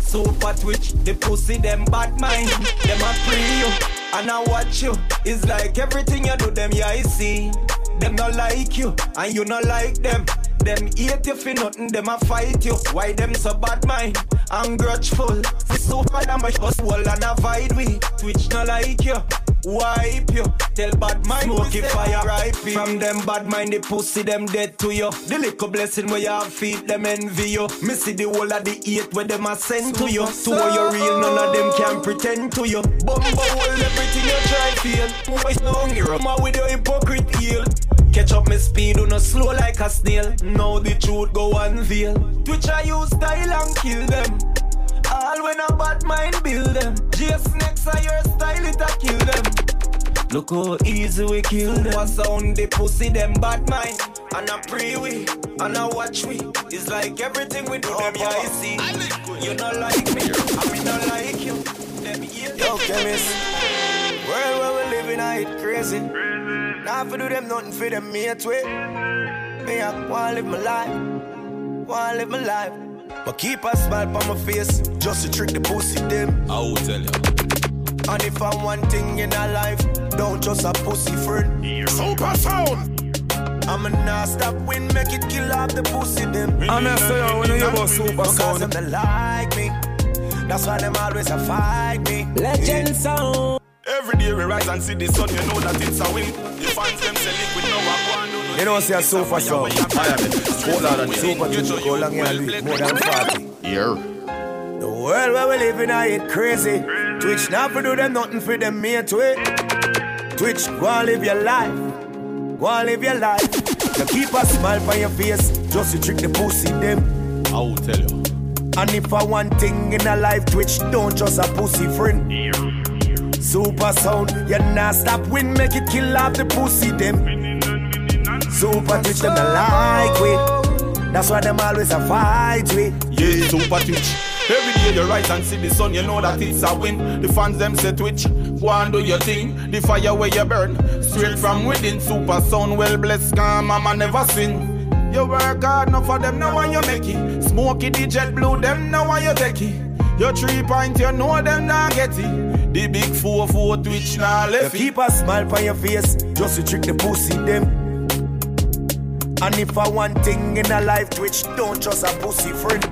Super twitch, the pussy, them bad mind. Them a free you, and I watch you. It's like everything you do, them, yeah, I see. Them not like you, and you not like them. Them hate you for nothing, them a fight you. Why them so bad mind and grudgeful? So bad I'm a wall and avoid we. Twitch not like you. Wipe you, tell bad mind Smoky fire ripe From them bad mind the pussy them dead to you The little blessing where you have feet them envy you Me see the whole of the eight where them a send to you To where you real none of them can pretend to you Bumbo hold everything you try feel Always no hero with your hypocrite heel Catch up my speed, do not slow like a snail. Now the truth go unveil. Twitch I use style and kill them. All when a bad mind build them. Just next are your style, it a kill them. Look how easy we kill them. What sound the pussy them bad mind. And I pray we, and I watch we. It's like everything we do them, yeah, I see. You not like me, I mean not like you. Them Yo, chemist. World where we living, I it crazy. Not for do them nothing for them mates way. Me I wanna live my life, wanna live my life. But keep a smile on my face, just to trick the pussy them. I will tell you. And if I'm one thing in a life, don't just a pussy friend. Super sound. I'ma not stop win, make it kill off the pussy them. I'm not saying when you hear about super sound. Because them like me. That's why them always a fight me. Legend sound. Every day we rise and see the sun, you know that it's a win. The fans them sell it with no one. You know, see a super song. I am it. Hold on, super to go long and more than 40. Yeah. The world where we live in, I it crazy. Twitch not for do them nothing for them mate way. Twitch, go and live your life. Go and live your life. You keep a smile on your face, just to trick the pussy them. I will tell you. And if I want thing in a life, Twitch don't just a pussy friend. Super sound, you not stop win, make it kill off the pussy them. Super Twitch them the like with. That's why them always a fight with. Yeah, Super Twitch. Every day you rise and see the sun, you know that it's a win. The fans them say Twitch, go and do your thing. The fire where you burn, straight from within. Super sound, well blessed, calm, mama never sin. You work hard, enough for them, now when you make it. Smoky the jet blue, them now when you take it. Your three point, you know them now get it. The big four four twitch now left You keep a smile on your face, just to trick the pussy them. And if I want thing in a life, Twitch don't trust a pussy friend.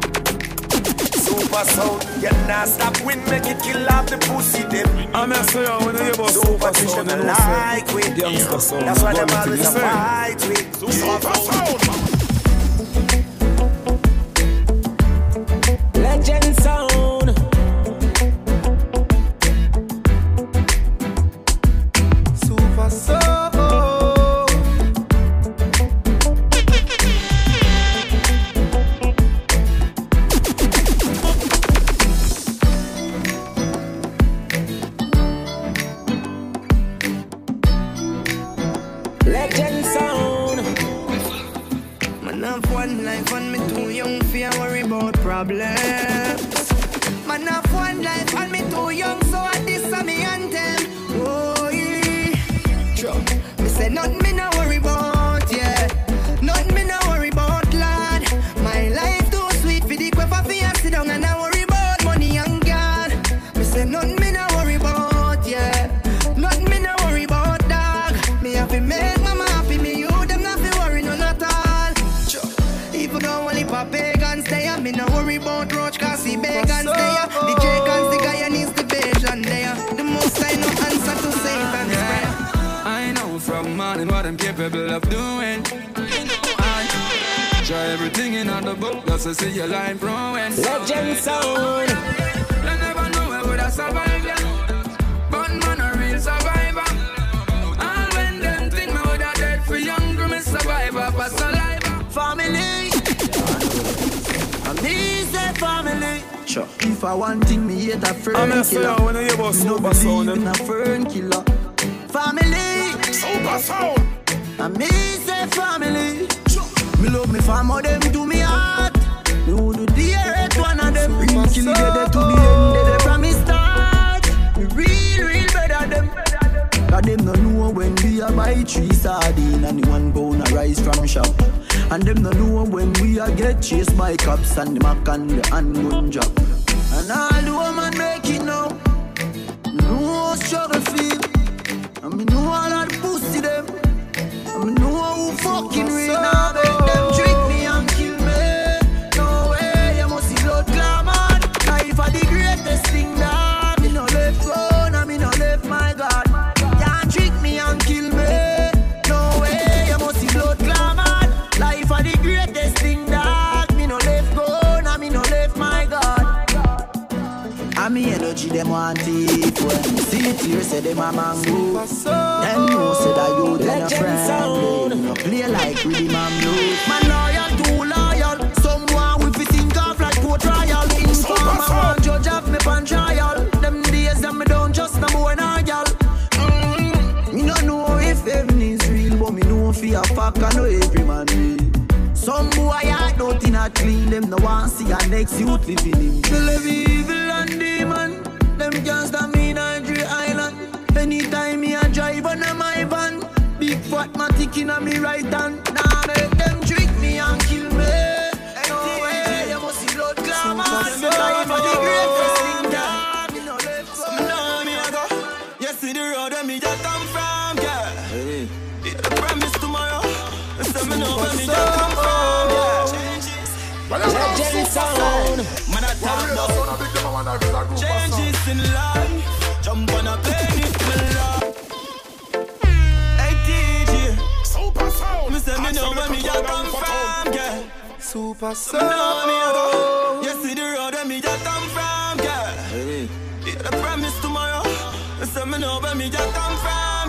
Super sound, you not stop win, make it kill off the pussy them. I'm not saying when you hear about Super Twitch them the like with. That's why them always a fight with. Super sound. Legend sound. Super sound. Capable of doing. I try everything in the book just to see your line growing. Legend sound. You never know I would have survived, yeah. But man, a real survivor. And when them think me would have dead for younger, me survivor for saliva. Family. And me say family. Sure. If I want thing, me hate a fern I'm a say, killer. when you hear about Me no Sound, believe eh? in a fern killer. Family. Super Sound. And me say family. Me love me farmer, them to me heart. Me would do the earth one of them. Real kill to the end, dead from me start. Me real, real better them. Cause them no know when we a buy three sardine and one pound a rice from shop. And them no know when we a get chased by cops and the mac and the handgun job. And all the woman make it now. How struggle feel. And me know all fucking real me energy them want it see it here say them a mango. Them know say that you then a friendly. No play like rhythm and blues. Man loyal, too loyal. Someone with it think off like court trial. Informer want judge have me pan trial. Them days that me don't just no boy nor gal. Mm, Me no know if heaven is real, but me know fi a fuck I know every man real. Some boy heart don't in a clean Them no want see a next youth living him fat in a me right hand. Nah make them trick me and kill me. No way, you must see blood glamour Me life for the greatest thing that Me no left go Me know me a go You. See the road where me just come from, yeah. It's a promise tomorrow. So me know where me just come from, yeah. Legend sound. Man, I talk about changes in life. Jump on a plane Super So me know me. You see the road where me a come from, yeah. It's a promise tomorrow. Say me know where me a come from,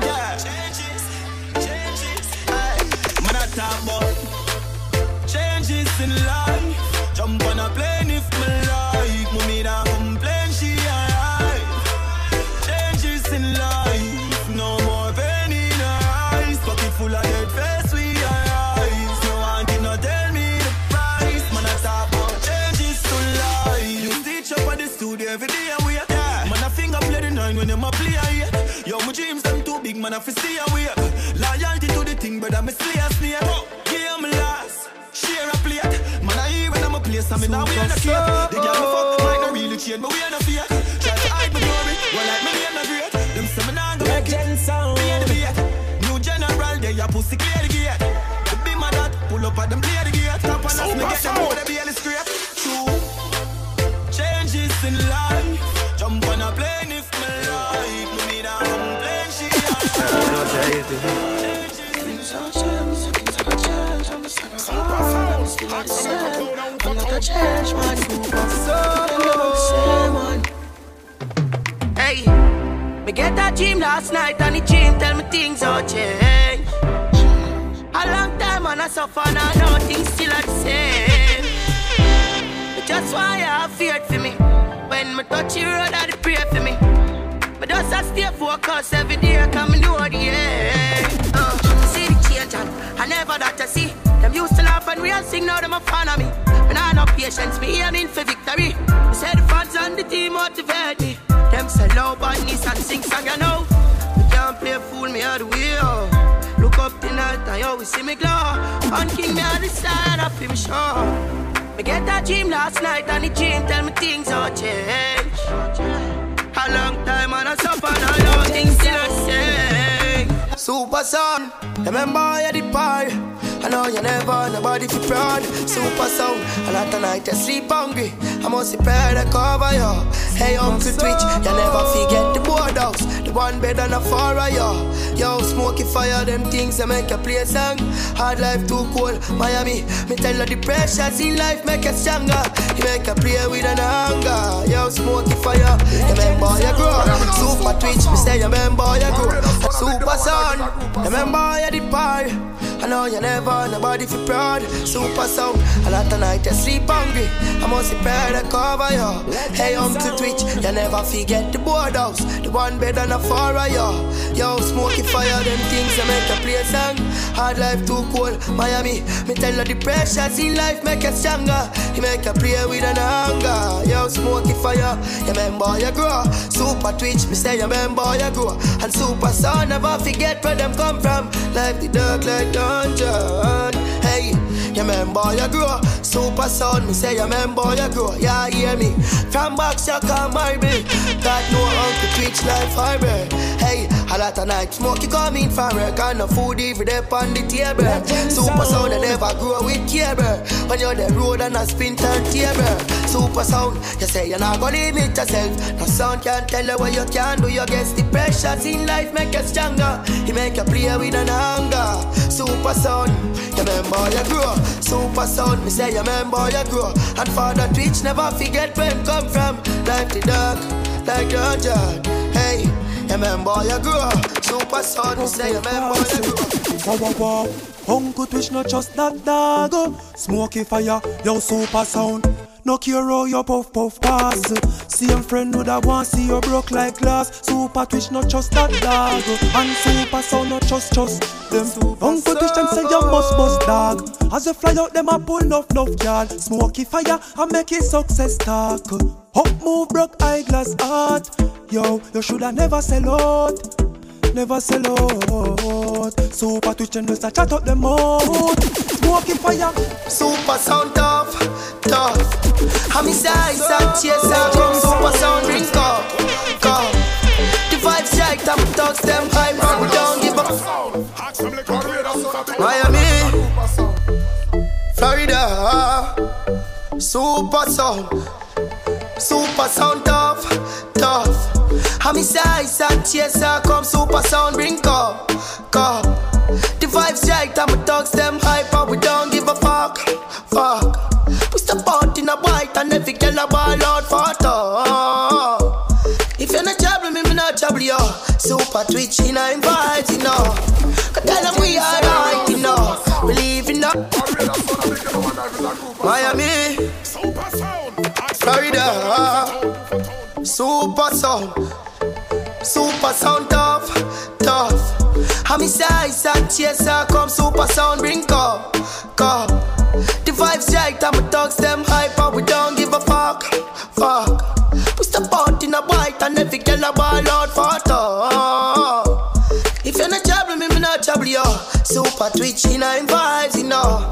my dreams them too big man I fi stay away. Loyalty to the thing brother me slay a snake. Game last. Share a plate. Man, I hear when I'm a place, I'm in a way and a cape. The girl me fuck might not really change, but we ain't a fear. Try to hide my glory, well, like me name not great. Them say me nah go make it. Sound. Play the beat. New general, they a pussy clear the gate. Be my dad, pull up at them play the gate. Top on us, me get them out, they be the scrape. I'm like a church man. Hey, me get a dream last night and the dream tell me things all change. A long time and I suffer now, now things still are the same. Just why have feared for me. When me touch the road, I pray for me. But just I stay focused every day, come and know the end. Uh, see the change and I never that I see. And we are them a fan of me. And I no patience, me aiming for victory. Me say the fans and the team motivate me. Them say low badness and sing song, you know. Me can't play fool, me all the way, oh. Look up tonight and you always see me glow. On king, me on the side, I feel me sure. Me get that dream last night and the dream tell me things all change. A long time and I suffer I know things still the same. Super son, remember you the part. I know you never nobody feel proud. Super sound, a lot of night you sleep hungry. I must prepare to cover you. Hey, Uncle Twitch, you never forget the boardhouse. The one better than a of you. Yo, smoky fire, them things that make you play song. Hard life too cold, Miami. Me tell you the pressures in life make you stronger. You make you play with an anger. Yo, smoky fire, you remember you grow. Super Twitch, me say you remember you grow. Super son, remember you the part. I know you never, nobody feel proud. Super sound, a lot of night you sleep hungry. I must prepare to cover you. Hey, Uncle Twitch, you never forget the boardhouse. The one better than a four of you. Yo, smoky fire, them things that make you play song. Hard life too cold, Miami. Me tell you the pressures in life make you stronger. You make a play with an anger. Yo, smoky fire, you remember you grow. Super Twitch, me say you remember you grow. And super sound, never forget where them come from. Life the dark like dungeon. Hey, you remember you grow. Super sound, me say you remember you grow. Yeah, hear me. From box you come my baby. Got no uncle Twitch life harbor. Hey, a lot of night smoke you coming from work and no food even there on the table. Super sound, I never grow with cable. When you're the road and a spin turntable. Super sound, you say you're not gonna limit yourself. No sound can tell you what you can do. You guess the pressures in life make you stronger. He make you play with an anger. Super sound, you remember you grow. Super sound, me say you remember you grow. And Father Twitch never forget where come from. Life the dark, like dungeon. Hey, you remember you grow. Super me say remember you grow. Wow, wow, wow. Uncle Twitch not just that dog. Smoky fire, yo super sound. No care how your puff puff pass. Same friend would have want see you broke like glass. Super Twitch not just that dog. And super sound not just just them. Uncle Twitch them say you must bust dog. As you fly out them a pull enough enough y'all. Smoky fire and make it success talk. Up move broke eyeglass art. Yo, you shoulda never sell out never sell out. Super Twitch and just a chat up them out. Smoky fire. Super sound tough, tough. I'm inside, inside, chase out, come super sound drink up, come. The vibes right, top thugs them high, but we don't give up. Miami, Florida, super sound, super sound tough, tough. I'm inside, inside, chase out, come super sound drink up, come. The vibes right, I'm a thugs them high, but we don't give a fuck, fuck. A ball out. If you're not trouble me, me not trouble you. Super Twitch, you know, invite, you know. Cause tell them we are right, you know. We live in up. Miami, Florida, super sound, super sound tough, tough. I'm inside, inside, chase, come super sound, bring up, come. The vibes right, I'm a thugs them hype, but we don't fuck. We step out in a white and every girl a ball out for tough. If you're not trouble me, me not trouble you. Super Twitch, you know, in vibes, you know.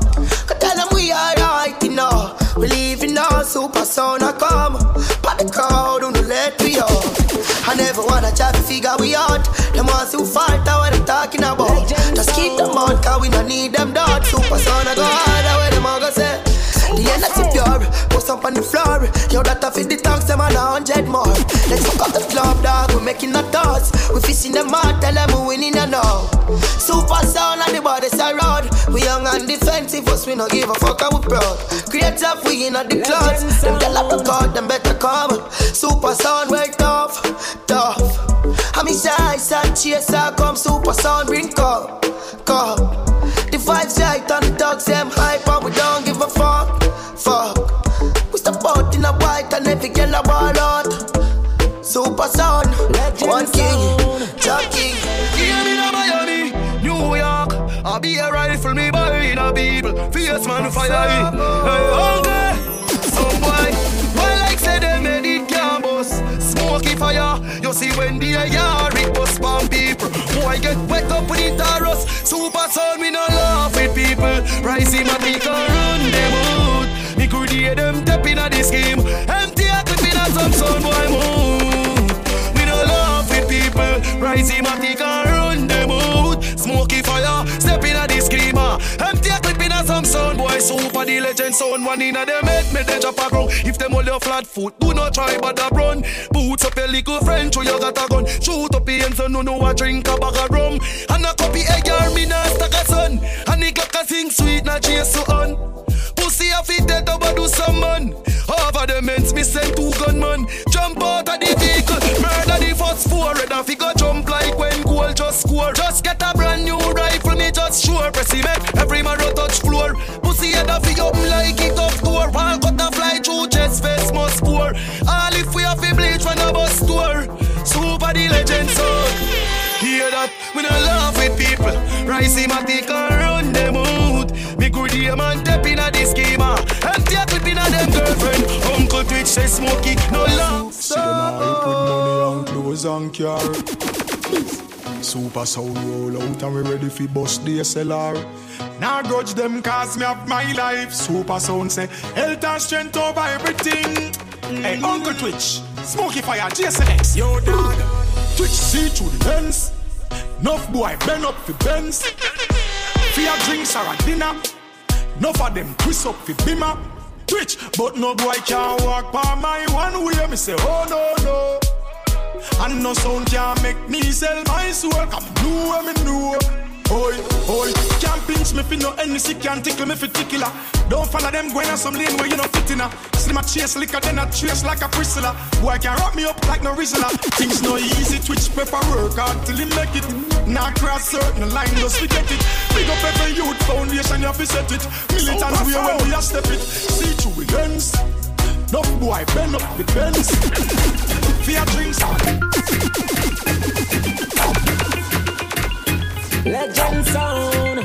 Cause tell them we are right, you know. We live in our super sound, I come. But the crowd don't let me out. I never wanna try to figure we out. Them ones who fight what I'm talking about. Just keep them on, cause we don't need them dot. Super sound, I go harder where them all go say. The energy pure, post up on the floor. Yo, that I fit the tanks, them on a hundred more. Let's fuck up the club, dog. We making the thoughts. We fishing them out, tell them we winning and now. Super sound and the bodies around. We young and defensive, us we no give a fuck, and we proud. Create up, we in the clouds. Them tell up the God, them better come. Super sound, we're tough, tough. I'm inside, side chase, I come. Super sound, bring up, come. A ball out. Super sound, one king, top king. Hear me in Miami, New York. I'll be a rifle me boy brain of people. Fierce man fire it. Hey, hungry. Some boy, boy like say they made it can't. Smoky fire. You see when the air it bust bomb people. Boy get wet up with it rust. Super sound we no laugh with people. Rising my people run them out. Me could hear them tapping at the scheme. My people run them out. Smoky fire, step in a the screamer. Empty a clip in a some sound boy, super the legend sound. One in a them head, me they drop a ground. If them all your flat foot, do not try but a run. Boots up your little friend, show you got a gun. Shoot up your hands and no know a drink a bag of rum. And a copy egg me nah stack a son. And the clock a sing sweet, not chase so on. Pussy a fit dead over do some man. Over the men's me send two gunmen. Jump out of the vehicle, murder the first four. Red and figure just score. Just get a brand new rifle, me just sure. Press him make every man touch floor. Pussy head a fi up like it off door. Wall cut a fly through chest, face must pour. All if we have fi bleach when a bus tour. Super the legend son. Hear that? We no laugh with people. Rise him a take and run them out. Me good here man step in a the schema. Empty a clip in a them girlfriend. Uncle Twitch say smoky, no love. See them all put money on clothes and car. Super sound roll out and we ready fi bust the SLR. Now grudge them cause me have my life. Super sound say health and strength over everything. Hey Uncle Twitch, Smoky Fire, GSX. Yo dog, Twitch see through the lens. Enough boy bend up fi Benz. Fear drinks or a dinner. Nuff of them twist up fi bimmer. Twitch, but no boy can walk by my one way. Me say, oh no no. And no sound can make me sell my soul. Come know what me know. Oi, oi, can't pinch me fi no Hennessy, can't tickle me fi tickler. Don't follow them going on some lane where you no fit in. Slim a chase liquor, then a trace like a priscilla. Boy can wrap me up like no Rizla. Things no easy, twitch pepper work hard till he make it. Now cross certain line, just forget it. Big up every youth foundation, you fi set it. Militant way when we a step it. See through the lens. No boy, bend up the bends. Fear drinks Legend sound.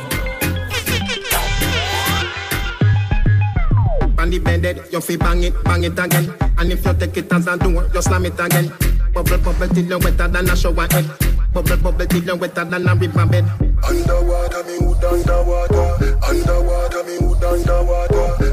On the bed, you fi bang it, bang it again. And if you take it as a door, you slam it again. Bubble, bubble till you wetter than a shower head. Bubble, bubble till you wetter than a river bed. Underwater, me hood underwater. Underwater, me hood underwater. Underwater,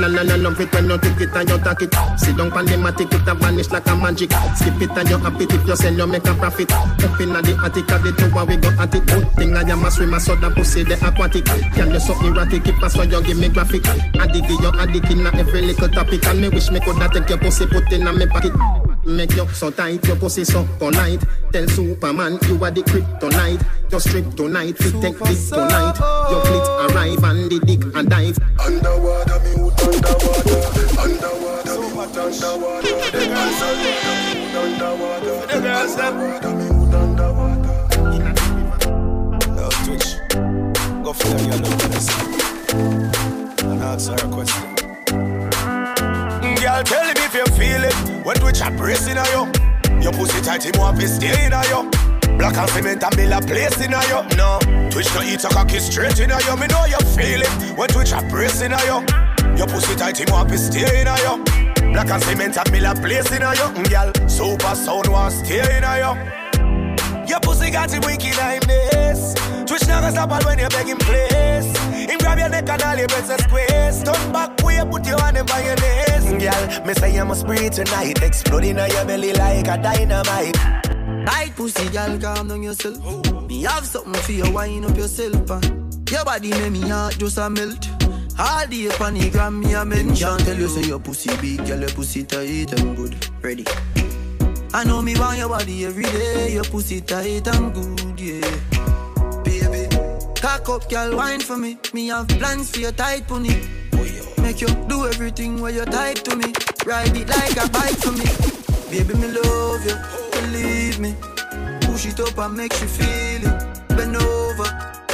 La la la love it when you take it and you take it. Sit down pan the matic, it a vanish like a magic. Skip it and you happy if you sell, you make a profit. Up inna the attic of the tower, we go at it. Good thing I am a swimmer, so the pussy the aquatic. Can you so erratic, keep us so you give me graphic. Addict, you addict inna every little topic, and me wish me coulda take your pussy, put inna me pocket. Make you so tight, your pussy so polite. Tell Superman you are the kryptonite. Your strip tonight, fit take dick tonight. Your clit arrive and the dick and dive. Underwater, me hood underwater. Underwater, me hood underwater. Underwater, me hood underwater. Underwater, me hood underwater. Yo, Twitch, go for your yellow medicine and answer her question. Girl, tell him if you feel it. When Twitch a pressing on you, your pussy tight, him want to stay in on you. Black and cement and build a place in on you. No, Twitch no eat a cocky straight in on you. Me know you feel it. When Twitch a pressing on you, your pussy tight, him want to stay in on you. Black and cement and build a place in on you. Mm, Girl, super sound want stay in on you. Your pussy got it wicked like this. Twitch never stop all when you beg him place. Him grab your neck and all your breasts are squeeze. Turn back way you put your hand up on your knees. Girl, me say you must breathe tonight. Exploding on your belly like a dynamite. Tight pussy, girl, calm down yourself. Me have something for you, wind up yourself. Uh. Your body make me heart just a melt. All day on the gram, me a mention. Tell you say your pussy big, girl, your pussy tight and good. Ready. I know me want your body every day. Your pussy tight and good, yeah. Cock up, girl, wine for me. Me have plans for your tight pony. Make you do everything where you're tied to me. Ride it like a bike for me. Baby, me love you, believe me. Push it up and make you feel it. Bend over,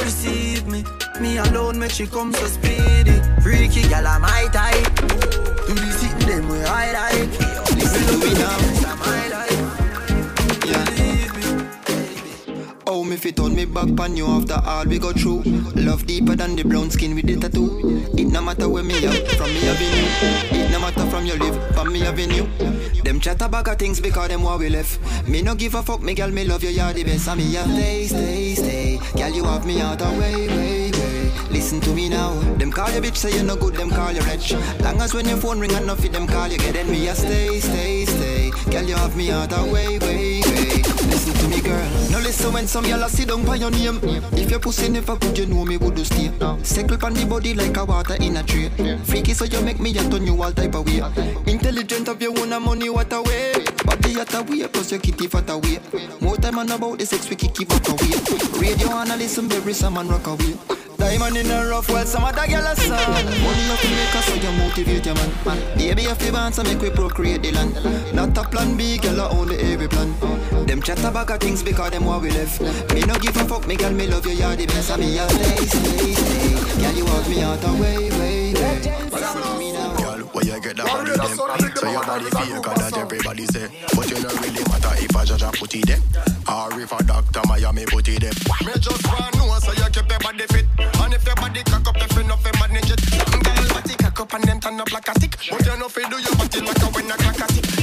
receive me. Me alone make she come so speedy. Freaky girl, I'm my type. Do the sitting them where I like. Listen to me now, me fit on me back pan you after all we go through. Love deeper than the brown skin with the tattoo. It no matter where me out from me avenue. It no matter from your live from me avenue. Them chat about things because them what we left. Me no give a fuck, me girl, me love you, you're the best. And me a stay, stay, stay. Girl, you have me out of way, way, way. Listen to me now. Them call you bitch, say you no good, them call you rich. Long as when your phone ring enough, them call you, get me a stay, stay, stay. Girl, you have me out of way, way, me, girl. No listen when some y'all sit down by your name. If your pussy never good, you know me would do stay. Circle on the body like a water in a tray. Freaky, so you make me a turn you all type of way. Intelligent of your own money, what a way. Body at a way, plus your kitty fat away. More time on about the sex, we kick it back away. Radio and berry, some man rock away. Diamond in a rough world, some other girl a song. Money you can make us so you motivate your man. man. Baby, if you want, so make we procreate the land. Not a plan B, girl, I only every plan. Them chat about of things because them what we left. Me no give a fuck, me girl, me love you, you're the best. And me a stay, stay, stay. Girl, you want me out of way, way, way. Where you get that body them So your body fake that everybody say. But you don't really matter if a judge a put it there. Or if a doctor Miami put it there. Me just want know so you keep your body fit. And if your body cock up if you know fi manage it Some girl body cock up and them turn up like a stick. But you know fi do your body like a when a clock a tick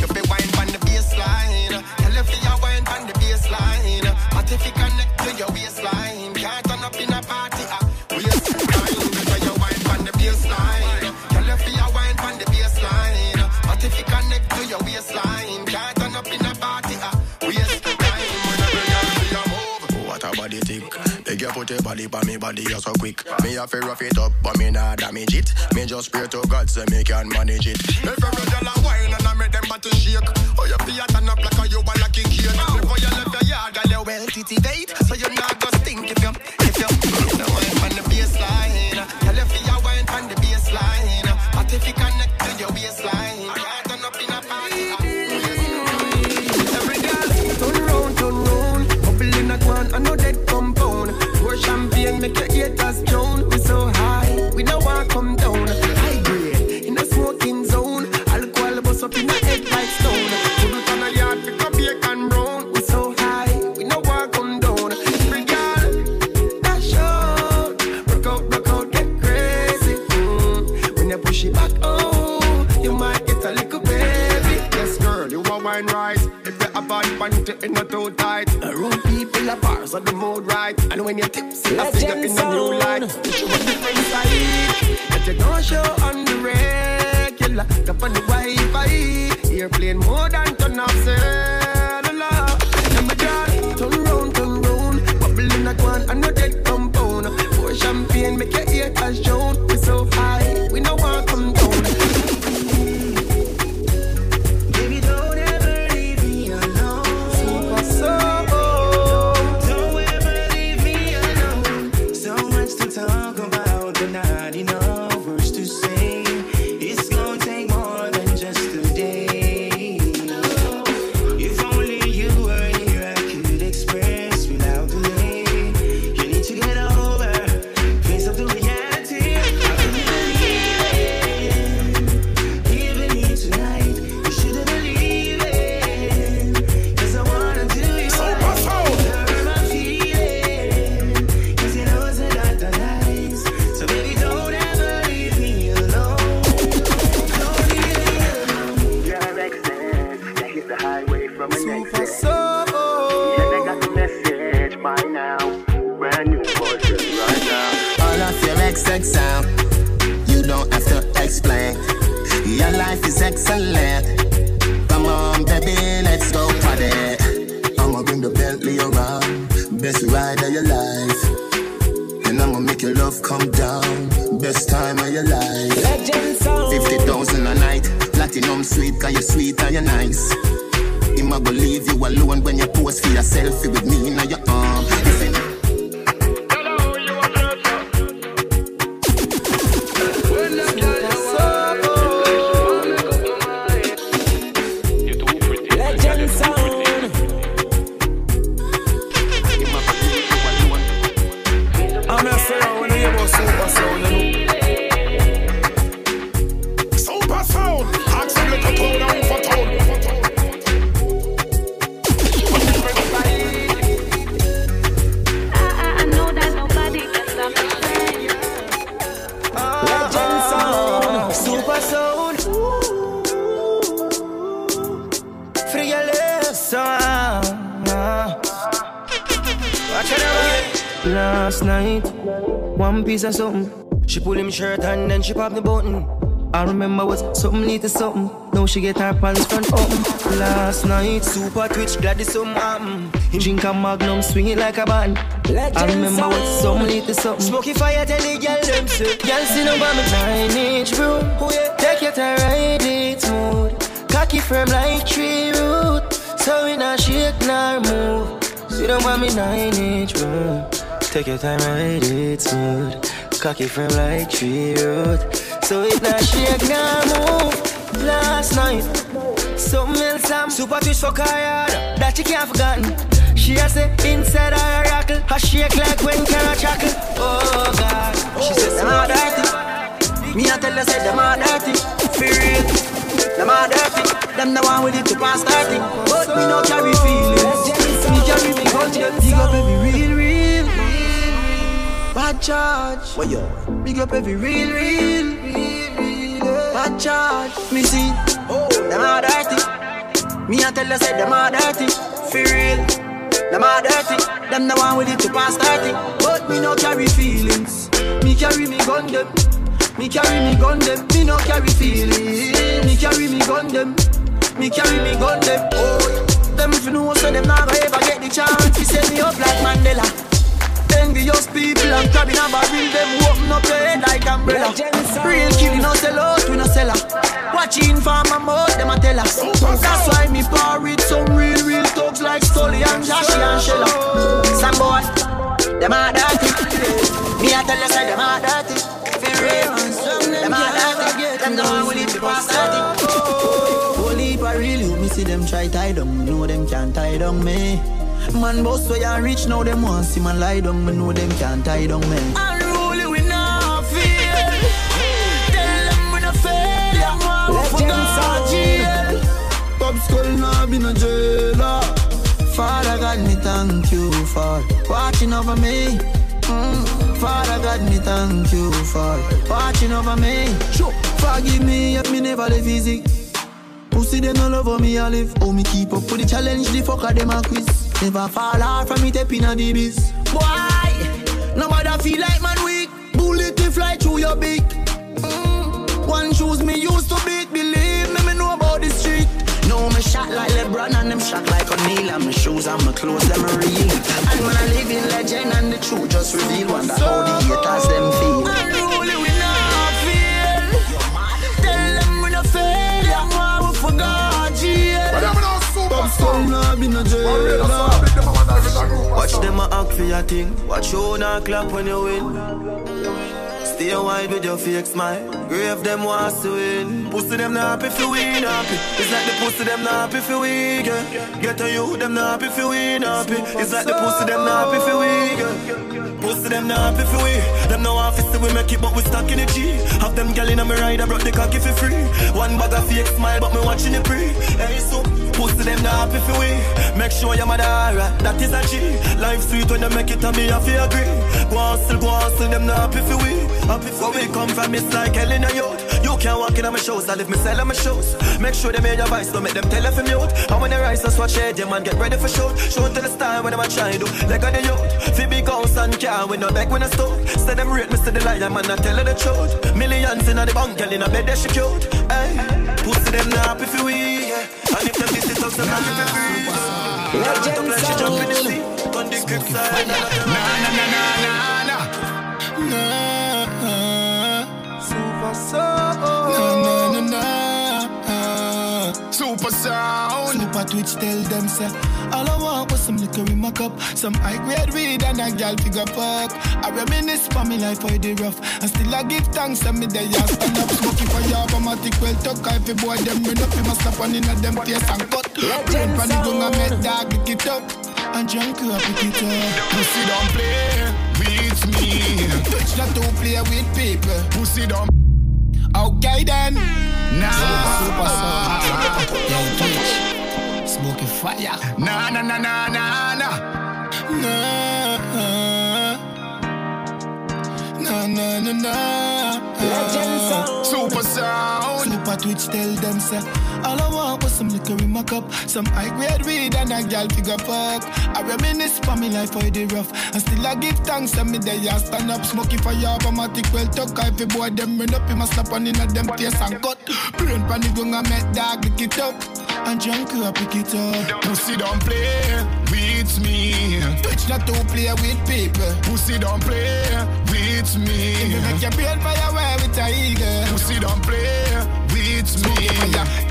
put your body by me body you so quick. Me have to rough it up but me nah damage it. Me just pray to God so me can manage it. If every girl a wine and I make them body shake. Oh you feel turn up like a you a lucky kid Before you left your yard girl you well titivate So you not go stink if you If you. If you wine on the baseline. Girl you feel wine on the baseline. But if you connect to your waistline Can't turn up in a party. Every girl turn round, turn round. Bubble in a can, I know that compound. Pour champagne, make your haters drown. Are bars on the mood right. And when you're tipsy, I see you in a new light. You show a different side. That you don't show she get her pants front open. Last night, super twitch, glad it's something happen. Drink a magnum, swing it like a band. I remember was something lead to something. Smoky fire, tell the girl them say. Girl, see no by me nine inch bro. Oh yeah, take it to ride it smooth. Cocky firm like tree root. So we not shake nor move. See no me nine inch bro. Take your time, ride it smooth. Cocky firm like tree root. So it not shake nor move. Last night, something else I'm super twitch for car that she can't forgotten. She has say inside her rockle, her shake like when carrot chuckle. Oh God, she says them all dirty. Me I tell her say them all dirty. For real, them all dirty. Them the one with it to pass 30. But me no carry feelings. Me carry me gun, dig up every real, real. Bad charge. What yo? Big up every real, real, real. Bad charge. Me see, oh, them all dirty. Me I tell her say them all dirty. For real, them all dirty. Them the one with it to pass 30. But me no carry feelings. Me carry me gun them. Me carry me gun them. Me no carry feelings. Me carry me gun them. Me carry me gun them. Oh, them if you know so them never ever get the chance. You set me up like Mandela. Envious people and crabbing a barrel. Them open up your head like umbrella. Real killing no sell out, we no sell her Watching for my mouth, them a tell us. That's why me par with some real, real thugs Like Stolly and Joshy and Shella Some boy, them a dirty. Me a tell you say them a dirty. For real, them a dirty. Them the one with it past 30 Whole heap a real you, me see them try tie down. Know them can't tie down me Man boss where you rich now them want see man lie down Me know them can't tie down me Unruly we not feel Tell them we not fail Yeah, man, we forgot jail Pop skull now be no jailer. Father God, me thank you for watching over me. Mm. Father God, me thank you for watching over me. Sure. Forgive me if me never live easy. Pussy them no love how me I live. Oh me keep up with the challenge, the fucker them a quiz. Never fall off from me tapping a the biz. Why? Nobody feel like man weak. Bullet to fly through your beak. Mm. One shoes me used to beat. Believe me, me know about the street. No, me shot like LeBron and them shot like O'Neal. And my shoes and my clothes, them real. And when I live in legend and the truth just reveal. Wonder how the haters them feel. Skull be no jailer. Watch them a act for your thing. Watch you not clap when you win. Stay wide with your fake smile. Grave them wants to win. Pussy them not happy if you win happy. It's like the pussy them not happy if you win. Yeah. Get to you them not happy if you win happy. It's like the pussy them not happy if you win. Yeah. Pussy them not happy if you win. Them no office we make it but we stuck in the G. Have them gal in a me ride I brought the cocky for free. One bag of fake smile but me watching it pre. Hey so pussy them not happy you win. Make sure your mother alright. That is a G. Life sweet when they make it and me have to agree. Go still go still them not happy if you Happy for we come from it's like hell in a yacht. You can't walk in on my shows, I live me sell on my shows. Make sure they made your voice, don't make them tell if I'm mute. And when they rise, that's what shade, yeah man, get ready for shoot. Show to the style when I'm trying to. Like on the yacht. Fi big house and car, we no back when I stop. Say them rate me, say the liar, man, I tell her the truth. Millions in the bank, girl in a bed, they she cute. Hey, pussy them now if you we, yeah. And if them visit us, them not if you free. Legend like she jump in the sea. On the crib side, na na na na na na. Super sound. Super Twitch tell them say All I want was some liquor in my cup Some high grade weed and a gal figure up I reminisce for me life for the rough. And still I give thanks to me they a stand up Smoky for your automatic well tuck. If you boy them run up You must stop on in a them face and cut. Brain pan the gun and make dog pick it up. And drunk up pick it up. Pussy don't play with me. Twitch not to play with people. Pussy don't. Okay then Nah. Super sound Yeah Twitch Smoky fire Nah nah nah nah nah nah. Na na na na na Super sound. Super twitch, tell them, say. All I want was some liquor in my cup, some high grade weed and a gal figure fuck. I reminisce for me life for the rough, and still I give thanks to me day I stand up, smoking fire, automatic well tuck. If a boy them run up, he must slap on in a them taste and cut. Brain pan the gun, I met dog, lick it up. And junk you pick it up. Pussy don't play with me. Twitch not to play with people. Pussy don't play with me. If you make your brain fire away with a eagle. Pussy don't play with me.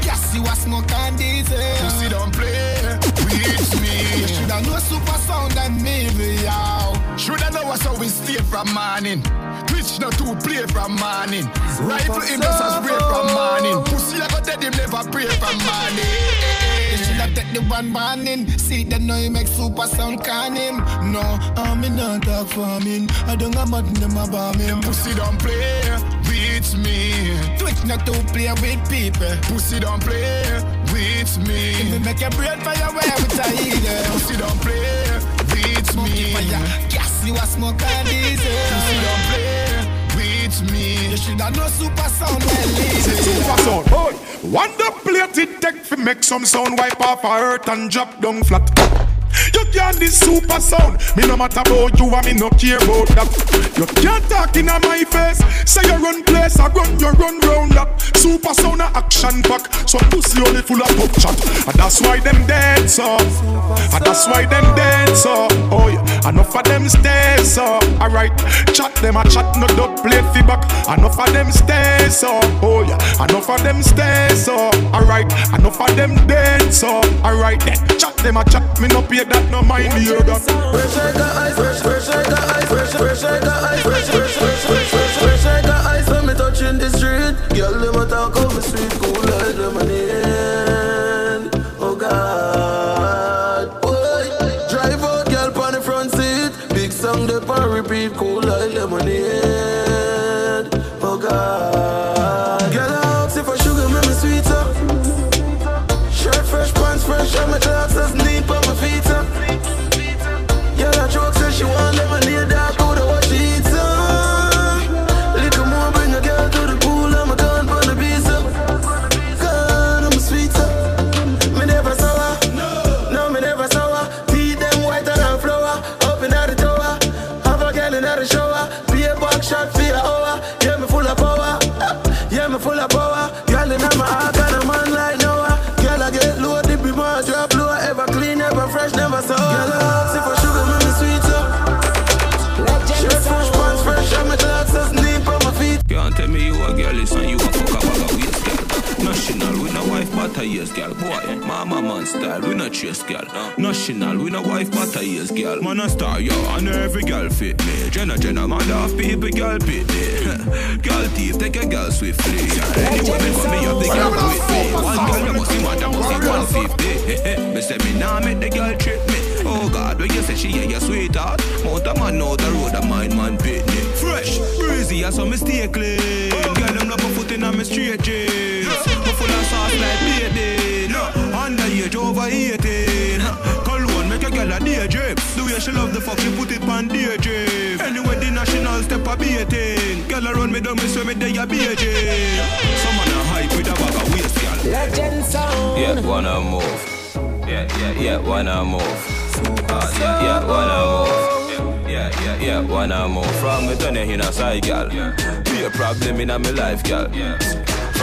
Yes, you a smoke and diesel. Pussy don't play with me. You shoulda know super sound and me, yo. Shoulda know what's how we stay from morning. Twitch not to play from morning. Rifle him just a spray from morning. Pussy I got dead him never pray from morning. Shoulda take the one morning. See that now you make super sound can him. No, I'm in not for me. I don't got nothing them about me. Pussy don't play with me. Twitch not to play with people. Pussy don't play with me. If me make your brain fire away with a eagle. Pussy don't play with Smoky me. fire, gas you a smoke and diesel. Pussy don't play with me. You shoulda know super sound well legal. Super sound, boy. One the plate it take fi make some sound wipe off a earth and drop down flat. You can't this super sound. Me no matter about you and me no care about that. You can't talk in my face. Say you run place, I run, you run round that. Super sound a action pack. So pussy only full of pop chat. And that's why them dead so. And that's why them dead so. Oh yeah. Enough of them stay so. Alright. Chat them a chat no dot play feedback. Enough of them stay so. Oh yeah. Enough of them stay so. Alright. Enough of them dead so. Alright. Chat them a chat. Me no pay that no mind me hear that. Fresh a ice, fresh, fresh a ice, fresh, fresh a ice, fresh, fresh, fresh, fresh, fresh, a ice when me touching the street. Girl, them a talk over sweet, cool like lemonade. Oh God, boy, drive out, girl, on the front seat. Big song, they pan repeat, cool like lemonade. Oh God, girl, I ask I sugar, make me sweeter. Shirt fresh, pants fresh, and my mama style, we no chase, girl. National, we no wife, but a years, girl. Man a star, yo, and every girl fit me. Jenna, Jenna, man off people, girl fit me. girl thief, take a girl swiftly. Anyway, me got me up the girl with me. One girl, you must see one, that must see 150. me say me nah make the girl trip me. Oh God, when you say she yeah, your sweetheart. Mount a man out the road, a mind man pitney. Fresh, breezy, I saw me stay clean. Girl, them love a foot in on me straight jeans. Me full of sauce like baby. No, underage over 18. Cologne make a girl a daydream. The way she love the fuck, she put it on daydream. Anyway, the national step a baiting. Girl around me down, me swear me they a beijing. Some man a hype with a bag of waist, girl. Legend sound. Yeah, wanna move. Yeah, yeah, yeah, wanna move. Uh, yeah, yeah, wanna move. Yeah, yeah, yeah, wanna move. From me turn in a side, gal. Be a problem in a me life, gal.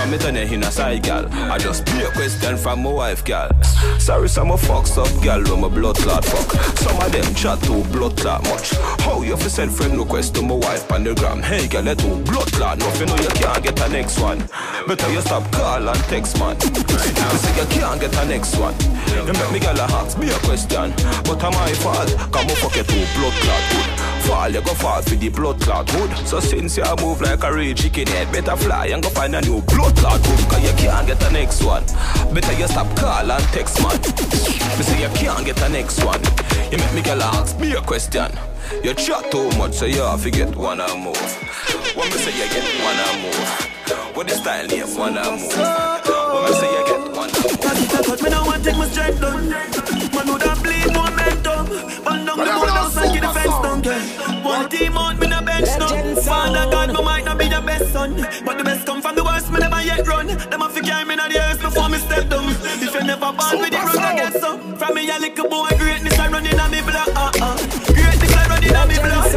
From me turn in a side, gal. I just be a question from my wife, gal. Sorry, some of fucks up, gal, when my blood clot fuck. Some of them chat too blood clot much. How you fi send friend request to my wife on the gram? Hey, gal, let too blood clot. Nothing know you can't get a next one. Better you stop call and text, man. Now, say you can't get a next one. You make me gal a ask me a question, but am my fault? Come on, fuck it too blood clot. Fall, you go fall for the blood clot hood. So since you move like a real chicken head, better fly and go find a new blood clot hood. Cause you can't get the next one. Better you stop call and text man. Me say you can't get the next one. You make me girl ask me a question. You chat too much, so you have to get one and move. When me say you get one and move. What the style name, one and move. When me say you get one and move. But me no want take my strength down. Man would have bleed momentum. Burn down the boardhouse and get the fence down. I team out, me no bench no Father God, me might not be your best son. But the best come from the worst, me never yet run. Them have to carry me on the earth before me step down If you never born with the road, I get some. From me a little boy, greatness I running on me block uh-uh. Greatness I running on me block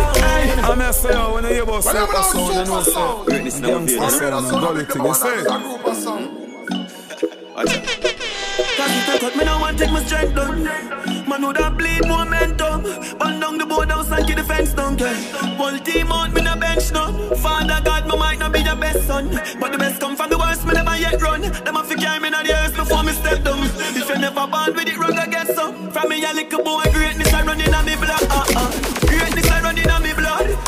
I'm a say, when I hear about super I say a sound, I'm not letting say. Cause if they cut me now and take my strength down. Man would have bleed momentum Burn down the board house and keep the fence down. Yeah. Whole team out, me no bench none Father God, me might not be your best son. But the best come from the worst, me never yet run. Them have to carry me in the earth before me step down. If you never born with it wrong, I get some. From me a little boy, greatness I running on me blood. Uh -uh. Greatness I running on me blood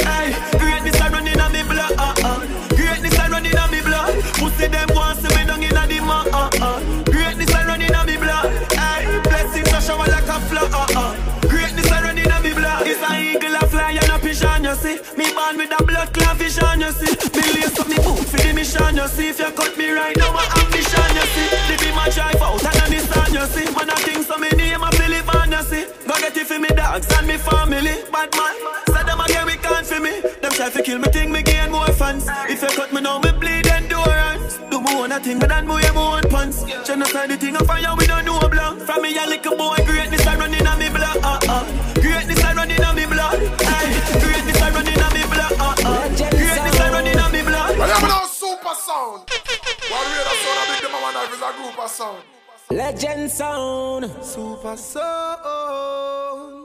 a blood clot vision you see. Me lace up me boot for the mission you see. If you cut me right now my ambition you see. The be my drive out and a Nissan you see. Man I think so me name a Philip and you see. Go get it for me dogs and me family. Bad man, say them again we can't for me. Them try to kill me think me gain more fans. If you cut me now me bleed endurance. Do me own a thing but then wear my own pants Genocide the thing of fire we don't know blank From me a little boy greatness I running on me One way the sound, I big them a one is a group of sound. Legend sound. Super sound.